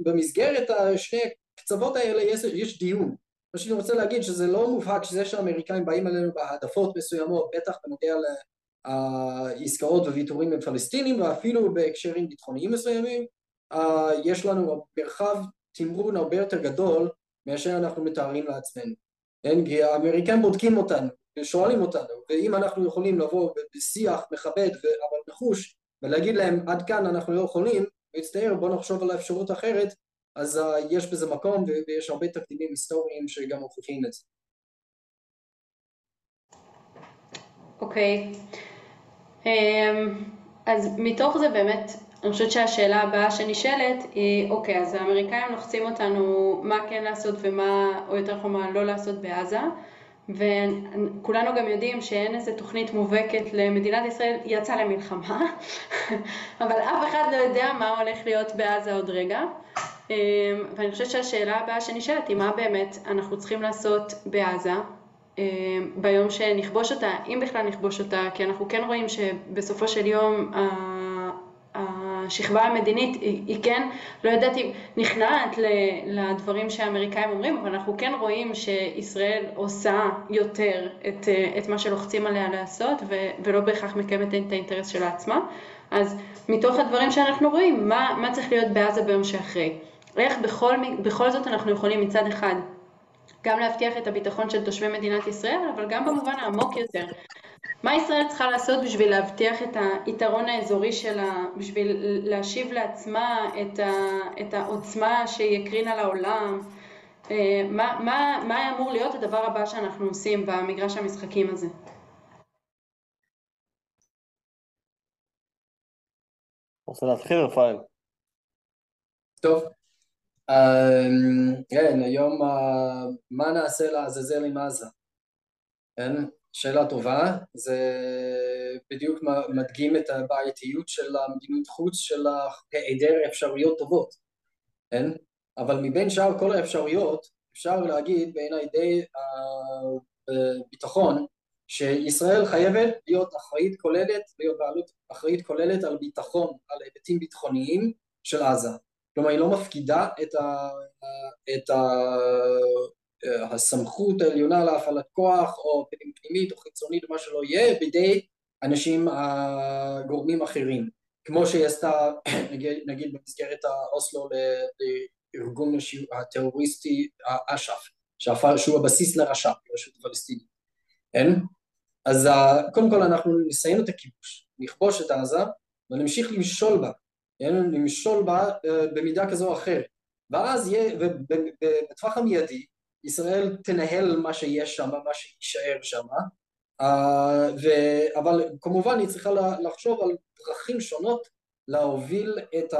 ובמסגרת השני הקצוות האלה יש, יש דיון. מה שאני רוצה להגיד שזה לא מובהק שזה שהאמריקאים באים עלינו בהעדפות מסוימות, בטח בנוגע לעסקאות וויתורים עם פלסטינים ואפילו בהקשרים ביטחוניים מסוימים, יש לנו מרחב תמרון הרבה יותר גדול מאשר אנחנו מתארים לעצמנו. כן? כי האמריקאים בודקים אותנו ושואלים אותנו, ואם אנחנו יכולים לבוא בשיח מכבד אבל נחוש ולהגיד להם עד כאן אנחנו לא יכולים, מצטער בוא נחשוב על האפשרות אחרת, אז uh, יש בזה מקום ויש הרבה תקדימים היסטוריים שגם מוכיחים את זה. אוקיי, okay. אמ, אז מתוך זה באמת, אני חושבת שהשאלה הבאה שנשאלת היא, אוקיי, אז האמריקאים לוחצים אותנו מה כן לעשות ומה, או יותר נכון מה לא לעשות בעזה, וכולנו גם יודעים שאין איזה תוכנית מובהקת למדינת ישראל, יצאה למלחמה, אבל אף אחד לא יודע מה הולך להיות בעזה עוד רגע. אמ, ואני חושבת שהשאלה הבאה שנשאלת היא מה באמת אנחנו צריכים לעשות בעזה אמ, ביום שנכבוש אותה, אם בכלל נכבוש אותה, כי אנחנו כן רואים שבסופו של יום השכבה המדינית היא, היא כן, לא יודעת אם נכנעת לדברים שהאמריקאים אומרים, אבל אנחנו כן רואים שישראל עושה יותר את, את מה שלוחצים עליה לעשות ו, ולא בהכרח מקיימת את האינטרס שלה עצמה. אז מתוך הדברים שאנחנו רואים, מה, מה צריך להיות בעזה ביום שאחרי? איך בכל, בכל זאת אנחנו יכולים מצד אחד גם להבטיח את הביטחון של תושבי מדינת ישראל, אבל גם במובן העמוק יותר, מה ישראל צריכה לעשות בשביל להבטיח את היתרון האזורי שלה, בשביל להשיב לעצמה את, ה, את העוצמה שהיא הקרינה לעולם? אה, מה, מה, מה אמור להיות הדבר הבא שאנחנו עושים במגרש המשחקים הזה? רוצה להתחיל, רפאל? טוב, אמ, כן, היום מה נעשה לעזאזל עם עזה? כן? שאלה טובה, זה בדיוק מדגים את הבעייתיות של המדיניות חוץ של היעדר אפשרויות טובות, כן? אבל מבין שאר כל האפשרויות אפשר להגיד בעיניי די uh, ביטחון שישראל חייבת להיות אחראית כוללת, להיות בעלות אחראית כוללת על ביטחון, על היבטים ביטחוניים של עזה. כלומר היא לא מפקידה את, ה, את ה, הסמכות העליונה להפעלת כוח או פנימית או חיצונית או מה שלא יהיה בידי אנשים גורמים אחרים כמו שהיא עשתה נגיד, נגיד במסגרת האוסלו לארגון הטרוריסטי אש"ף שהוא הבסיס לרש"פ, לרשות הפלסטינית, כן? אז קודם כל אנחנו נסיים את הכיבוש, נכבוש את עזה ונמשיך למשול בה, כן? למשול בה אה, במידה כזו או אחרת ואז יהיה, ובטווח המיידי ישראל תנהל מה שיש שם, מה שיישאר שם, uh, אבל כמובן היא צריכה לחשוב על דרכים שונות להוביל את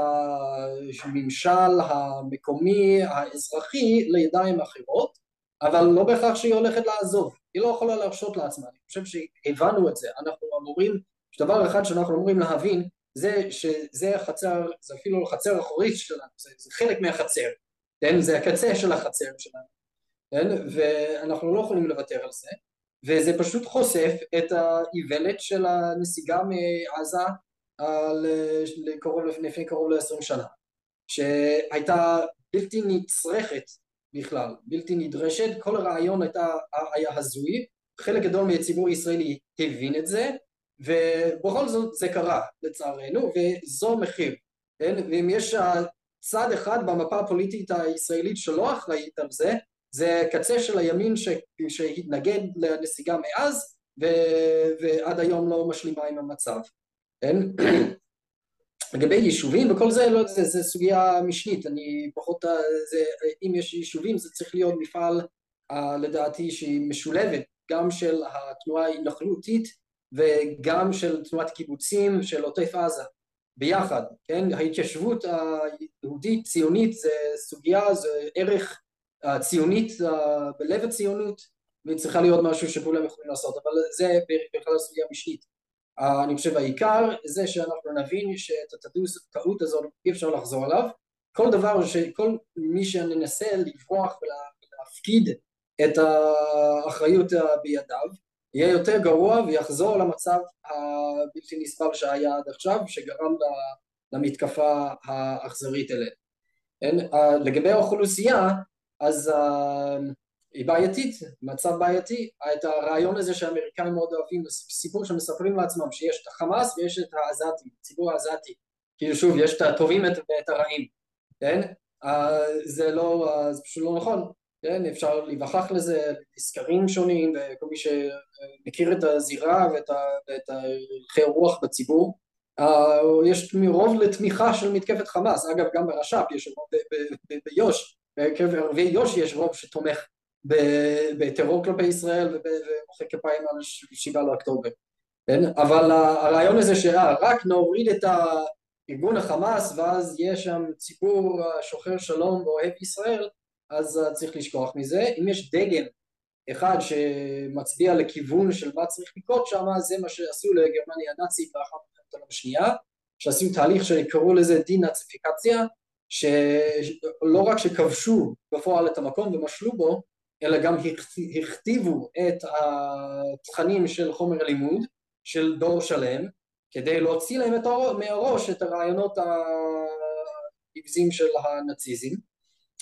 הממשל המקומי האזרחי לידיים אחרות, אבל לא בהכרח שהיא הולכת לעזוב, היא לא יכולה להרשות לעצמה, אני חושב שהבנו את זה, אנחנו אמורים, יש דבר אחד שאנחנו אמורים להבין, זה שזה החצר, זה אפילו חצר אחורית שלנו, זה, זה חלק מהחצר, כן? זה הקצה של החצר שלנו כן? ואנחנו לא יכולים לוותר על זה וזה פשוט חושף את האיוולת של הנסיגה מעזה לקרוב, לפני קרוב לעשרים שנה שהייתה בלתי נצרכת בכלל, בלתי נדרשת, כל הרעיון הייתה, היה הזוי, חלק גדול מהציבור הישראלי הבין את זה ובכל זאת זה קרה לצערנו וזו מחיר, כן? ואם יש צד אחד במפה הפוליטית הישראלית שלא אחראית על זה זה קצה של הימין ש... שהתנגד לנסיגה מאז ו... ועד היום לא משלימה עם המצב, כן? לגבי יישובים וכל זה, לא, זה, זה סוגיה משנית, אני פחות, זה, אם יש יישובים זה צריך להיות מפעל uh, לדעתי שהיא משולבת גם של התנועה ההתנחלותית וגם של תנועת קיבוצים של עוטף עזה ביחד, כן? ההתיישבות היהודית ציונית זה סוגיה, זה ערך ציונית בלב הציונות והיא צריכה להיות משהו שכולם יכולים לעשות, אבל זה בכלל סוגיה משנית. אני חושב העיקר זה שאנחנו נבין שאת הטעות הזאת אי אפשר לחזור עליו, כל דבר שכל מי שננסה לברוח ולהפקיד את האחריות בידיו יהיה יותר גרוע ויחזור למצב הבלתי נסבל שהיה עד עכשיו שגרם למתקפה האכזרית אליהם. כן? לגבי האוכלוסייה אז היא בעייתית, מצב בעייתי, את הרעיון הזה שהאמריקאים מאוד אוהבים, סיפור שמספרים לעצמם שיש את החמאס ויש את העזתים, הציבור העזתי, כאילו שוב יש את הטובים ואת הרעים, כן? זה לא, זה פשוט לא נכון, כן? אפשר להיווכח לזה בסקרים שונים וכל מי שמכיר את הזירה ואת הלכי הרוח בציבור יש רוב לתמיכה של מתקפת חמאס, אגב גם ברש"פ יש רוב ביו"ש, בקרב ערבי יו"ש יש רוב שתומך בטרור כלפי ישראל ומוחא כפיים על שבעה לאוקטובר, כן? אבל הרעיון הזה שרק נוריד את ארגון החמאס ואז יש שם ציבור שוחר שלום ואוהב ישראל אז צריך לשכוח מזה, אם יש דגם אחד שמצביע לכיוון של מה צריך לקרות שם זה מה שעשו לגרמניה הנאצית באחת מלחמת העולם השנייה שעשו תהליך שקראו לזה דינאציפיקציה שלא רק שכבשו בפועל את המקום ומשלו בו אלא גם הכתיבו את התכנים של חומר הלימוד של דור שלם כדי להוציא להם את מהראש את הרעיונות הנבזים של הנאציזם.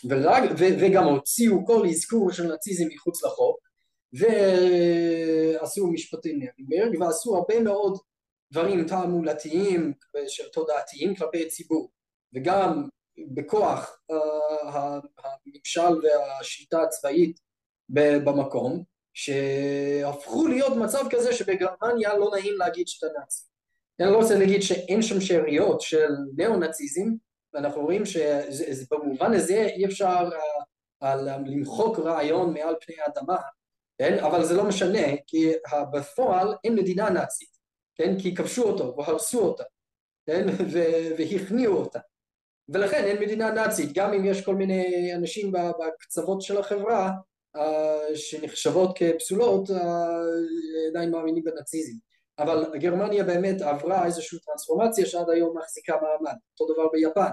ורק, ו, וגם הוציאו כל אזכור של נאציזם מחוץ לחוק ועשו משפטים נרנברג ועשו הרבה מאוד דברים תעמולתיים של תודעתיים כלפי ציבור. וגם בכוח הממשל והשיטה הצבאית במקום שהפכו להיות מצב כזה שבגרמניה לא נעים להגיד שאתה נאצי. אני לא רוצה להגיד שאין שם שאריות של ניאו-נאציזם ואנחנו רואים שבמובן הזה אי אפשר למחוק רעיון מעל פני האדמה, כן? אבל זה לא משנה כי בפועל אין מדינה נאצית, כן? כי כבשו אותו והרסו אותה, כן? והכניעו אותה ולכן אין מדינה נאצית, גם אם יש כל מיני אנשים בקצוות של החברה שנחשבות כפסולות עדיין מאמינים בנאציזם. אבל גרמניה באמת עברה איזושהי טרנספורמציה שעד היום מחזיקה מעמד, אותו דבר ביפן.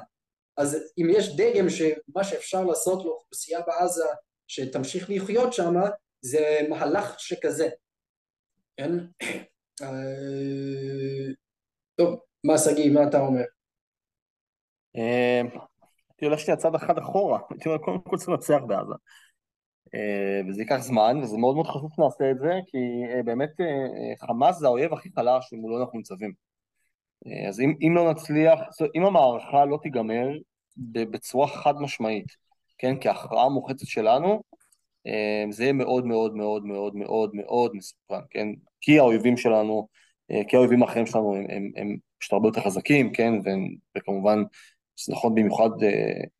אז אם יש דגם שמה שאפשר לעשות לאוכלוסייה בעזה שתמשיך לחיות שם זה מהלך שכזה. כן? טוב, מה שגיא, מה אתה אומר? הייתי הולך שנייה צעד אחד אחורה, הייתי אומר קודם כל צריך לנצח בעזה. אה, וזה ייקח זמן, וזה מאוד מאוד חשוב שנעשה את זה, כי אה, באמת אה, חמאס זה האויב הכי חלש אם לא אנחנו ניצבים. אז אם, אם לא נצליח, אם המערכה לא תיגמר בצורה חד משמעית, כן, כהכרעה מוחצת שלנו, זה יהיה מאוד מאוד מאוד מאוד מאוד מאוד מסוכן, כן, כי האויבים שלנו, כי האויבים האחרים שלנו הם, הם, הם פשוט הרבה יותר חזקים, כן, וכמובן זה נכון במיוחד אה,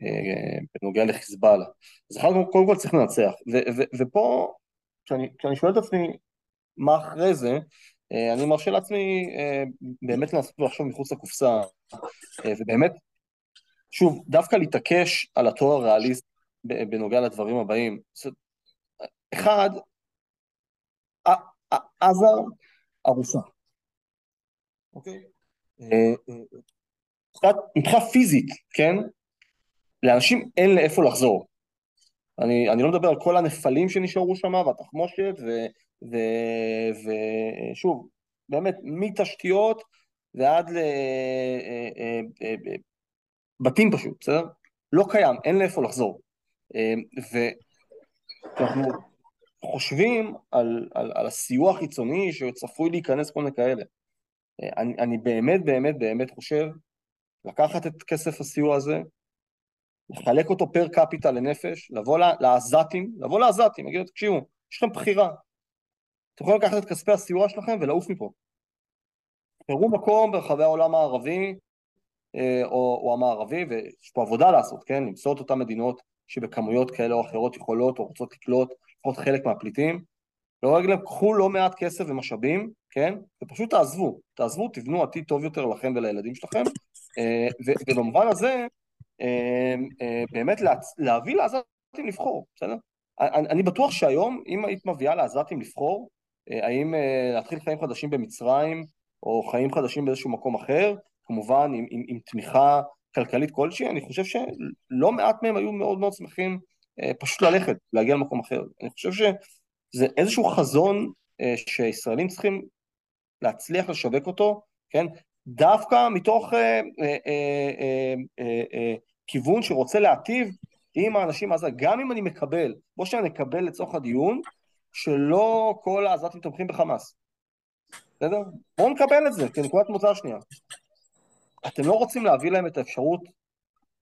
אה, בנוגע לחיזבאללה. אז אחד קודם כל צריך לנצח, ו- ו- ופה כשאני, כשאני שואל את עצמי מה אחרי זה, אה, אני מרשה לעצמי אה, באמת לנסות לחשוב מחוץ לקופסה, אה, ובאמת, שוב, דווקא להתעקש על התואר הריאליסט בנוגע לדברים הבאים. אחד, עזה ארוסה, אוקיי? מבחינה פיזית, כן? לאנשים אין לאיפה לחזור. אני, אני לא מדבר על כל הנפלים שנשארו שם והתחמושת ושוב, באמת מתשתיות ועד לבתים אה, אה, אה, פשוט, בסדר? לא קיים, אין לאיפה לחזור. וכשאנחנו חושבים על, על, על הסיוע החיצוני שצפוי להיכנס כל מיני כאלה, אני, אני באמת באמת באמת חושב לקחת את כסף הסיוע הזה, לחלק אותו פר קפיטל לנפש, לבוא לעזתים, לבוא לעזתים, להגיד, תקשיבו, יש לכם בחירה. אתם יכולים לקחת את כספי הסיוע שלכם ולעוף מפה. תראו מקום ברחבי העולם הערבי אה, או, או המערבי, ויש פה עבודה לעשות, כן? למצוא את אותן מדינות שבכמויות כאלה או אחרות יכולות או רוצות לקלוט לפחות חלק מהפליטים, לא להגיד להם, קחו לא מעט כסף ומשאבים, כן? ופשוט תעזבו, תעזבו, תבנו עתיד טוב יותר לכם ולילדים שלכם, ובמובן הזה, באמת להביא לעזתים לבחור, בסדר? אני, בטוח שהיום, אם היית מביאה לעזתים לבחור, האם להתחיל חיים חדשים במצרים, או חיים חדשים באיזשהו מקום אחר, כמובן עם, עם, עם תמיכה כלכלית כלשהי, אני חושב שלא מעט מהם היו מאוד מאוד שמחים אה, פשוט ללכת, להגיע למקום אחר. אני חושב שזה איזשהו חזון אה, שישראלים צריכים להצליח לשווק אותו, כן? דווקא מתוך אה, אה, אה, אה, אה, אה, כיוון שרוצה להטיב עם האנשים העזתים, גם אם אני מקבל, בוא שאני אקבל לצורך הדיון, שלא כל העזתים תומכים בחמאס. בסדר? בואו נקבל את זה כנקודת מוצא שנייה. אתם לא רוצים להביא להם את האפשרות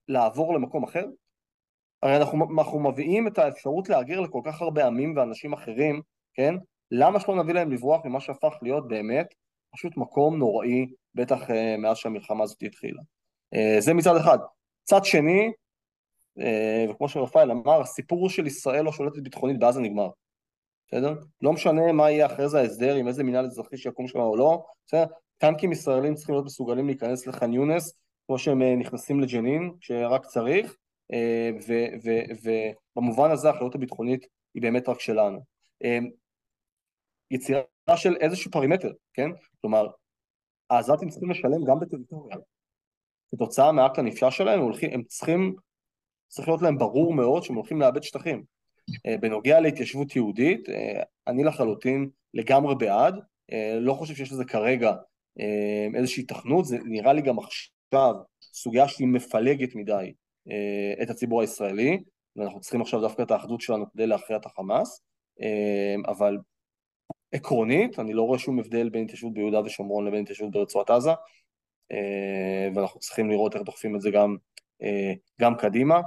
לעבור למקום אחר? הרי אנחנו, אנחנו מביאים את האפשרות להגר לכל כך הרבה עמים ואנשים אחרים, כן? למה שלא נביא להם לברוח ממה שהפך להיות באמת פשוט מקום נוראי, בטח uh, מאז שהמלחמה הזאת התחילה. Uh, זה מצד אחד. צד שני, אה, וכמו שרפאל אמר, הסיפור של ישראל לא שולטת ביטחונית בעזה נגמר. בסדר? לא משנה מה יהיה אחרי זה ההסדר, עם איזה מינהל אזרחי שיקום שם או לא, בסדר? טנקים ישראלים צריכים להיות מסוגלים להיכנס לח'אן יונס, כמו שהם נכנסים לג'נין, כשרק צריך, ובמובן הזה האחריות הביטחונית היא באמת רק שלנו. אה, יצירה של איזשהו פרימטר, כן? כלומר, העזתים צריכים לשלם גם בטריטוריה. כתוצאה מהאקט הנפשע שלהם, הם צריכים, צריך להיות להם ברור מאוד שהם הולכים לאבד שטחים. בנוגע להתיישבות יהודית, אני לחלוטין לגמרי בעד, לא חושב שיש לזה כרגע אה, איזושהי תכנות, זה נראה לי גם עכשיו סוגיה שהיא מפלגת מדי אה, את הציבור הישראלי, ואנחנו צריכים עכשיו דווקא את האחדות שלנו כדי להכריע את החמאס, אה, אבל עקרונית, אני לא רואה שום הבדל בין התיישבות ביהודה ושומרון לבין התיישבות ברצועת עזה, ואנחנו צריכים לראות איך דוחפים את זה גם, גם קדימה.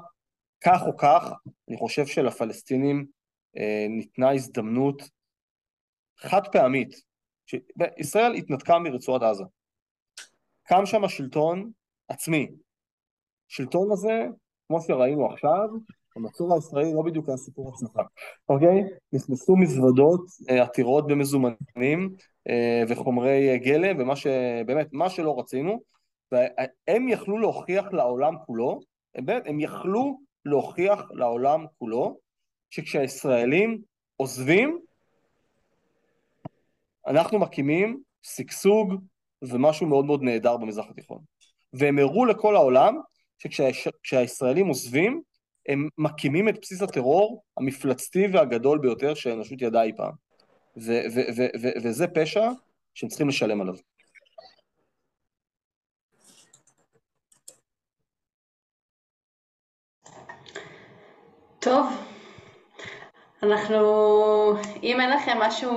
כך או כך, אני חושב שלפלסטינים ניתנה הזדמנות חד פעמית ישראל התנתקה מרצועת עזה. קם שם שלטון עצמי. שלטון הזה, כמו שראינו עכשיו, המצור הישראלי לא בדיוק היה סיפור הצלחה, אוקיי? נכנסו מזוודות אה, עתירות במזומנים אה, וחומרי גלם ומה ש... באמת, מה שלא רצינו, והם יכלו להוכיח לעולם כולו, באמת, הם יכלו להוכיח לעולם כולו, שכשהישראלים עוזבים, אנחנו מקימים שגשוג ומשהו מאוד מאוד נהדר במזרח התיכון. והם הראו לכל העולם שכשהישראלים עוזבים, הם מקימים את בסיס הטרור המפלצתי והגדול ביותר שהאנושות ידעה אי פעם. וזה פשע שהם צריכים לשלם עליו. טוב, אנחנו, אם אין לכם משהו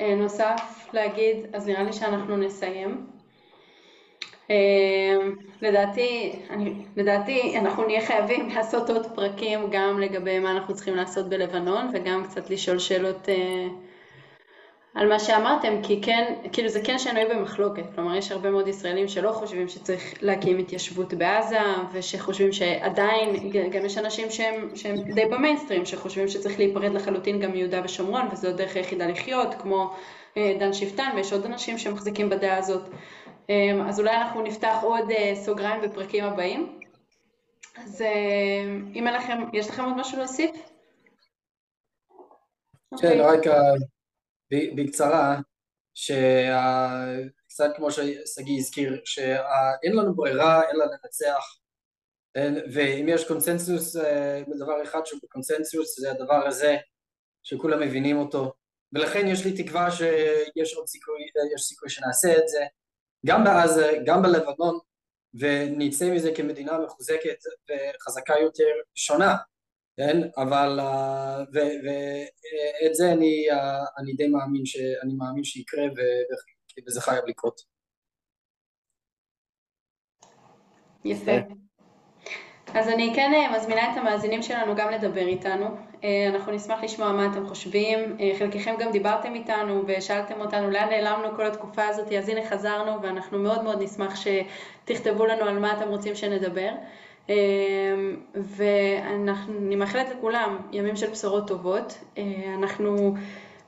אה, נוסף להגיד, אז נראה לי שאנחנו נסיים. אה, לדעתי, אני, לדעתי אנחנו נהיה חייבים לעשות עוד פרקים גם לגבי מה אנחנו צריכים לעשות בלבנון וגם קצת לשאול שאלות אה, על מה שאמרתם, כי כן, כאילו זה כן שנוי במחלוקת, כלומר יש הרבה מאוד ישראלים שלא חושבים שצריך להקים התיישבות בעזה ושחושבים שעדיין, גם יש אנשים שהם, שהם די במיינסטרים, שחושבים שצריך להיפרד לחלוטין גם מיהודה ושומרון וזו הדרך היחידה לחיות, כמו אה, דן שפטן ויש עוד אנשים שמחזיקים בדעה הזאת, אז אולי אנחנו נפתח עוד אה, סוגריים בפרקים הבאים. אז אם אין לכם, יש לכם עוד משהו להוסיף? כן, רק בקצרה, שקצת כמו ששגיא הזכיר, שאין לנו ברירה אלא לנצח, ואם יש קונצנזוס בדבר אחד שהוא בקונצנזוס זה הדבר הזה שכולם מבינים אותו, ולכן יש לי תקווה שיש עוד סיכוי, יש סיכוי שנעשה את זה, גם בעזה, גם בלבנון, ונצא מזה כמדינה מחוזקת וחזקה יותר, שונה כן? אבל, אה, ואת זה אני, אה, אני די מאמין, שאני מאמין שיקרה וזה חייב לקרות. יפה. אז אני כן אה, מזמינה את המאזינים שלנו גם לדבר איתנו. אנחנו נשמח לשמוע מה אתם חושבים. חלקכם גם דיברתם איתנו ושאלתם אותנו לאן נעלמנו כל התקופה הזאת, אז הנה חזרנו ואנחנו מאוד מאוד נשמח שתכתבו לנו על מה אתם רוצים שנדבר. ואני מאחלת לכולם ימים של בשורות טובות. אה, אנחנו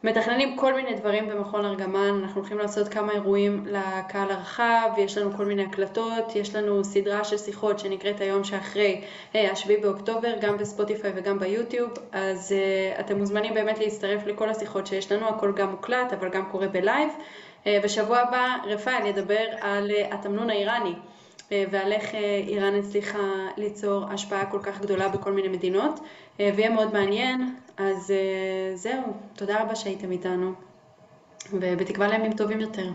מתכננים כל מיני דברים במכון ארגמן, אנחנו הולכים לעשות כמה אירועים לקהל הרחב, יש לנו כל מיני הקלטות, יש לנו סדרה של שיחות שנקראת היום שאחרי השביעי באוקטובר, גם בספוטיפיי וגם ביוטיוב, אז אה, אתם מוזמנים באמת להצטרף לכל השיחות שיש לנו, הכל גם מוקלט, אבל גם קורה בלייב. אה, בשבוע הבא רפאל ידבר על אה, התמנון האיראני. ועל איך איראן הצליחה ליצור השפעה כל כך גדולה בכל מיני מדינות, ויהיה מאוד מעניין. אז זהו, תודה רבה שהייתם איתנו, ובתקווה לימים טובים יותר.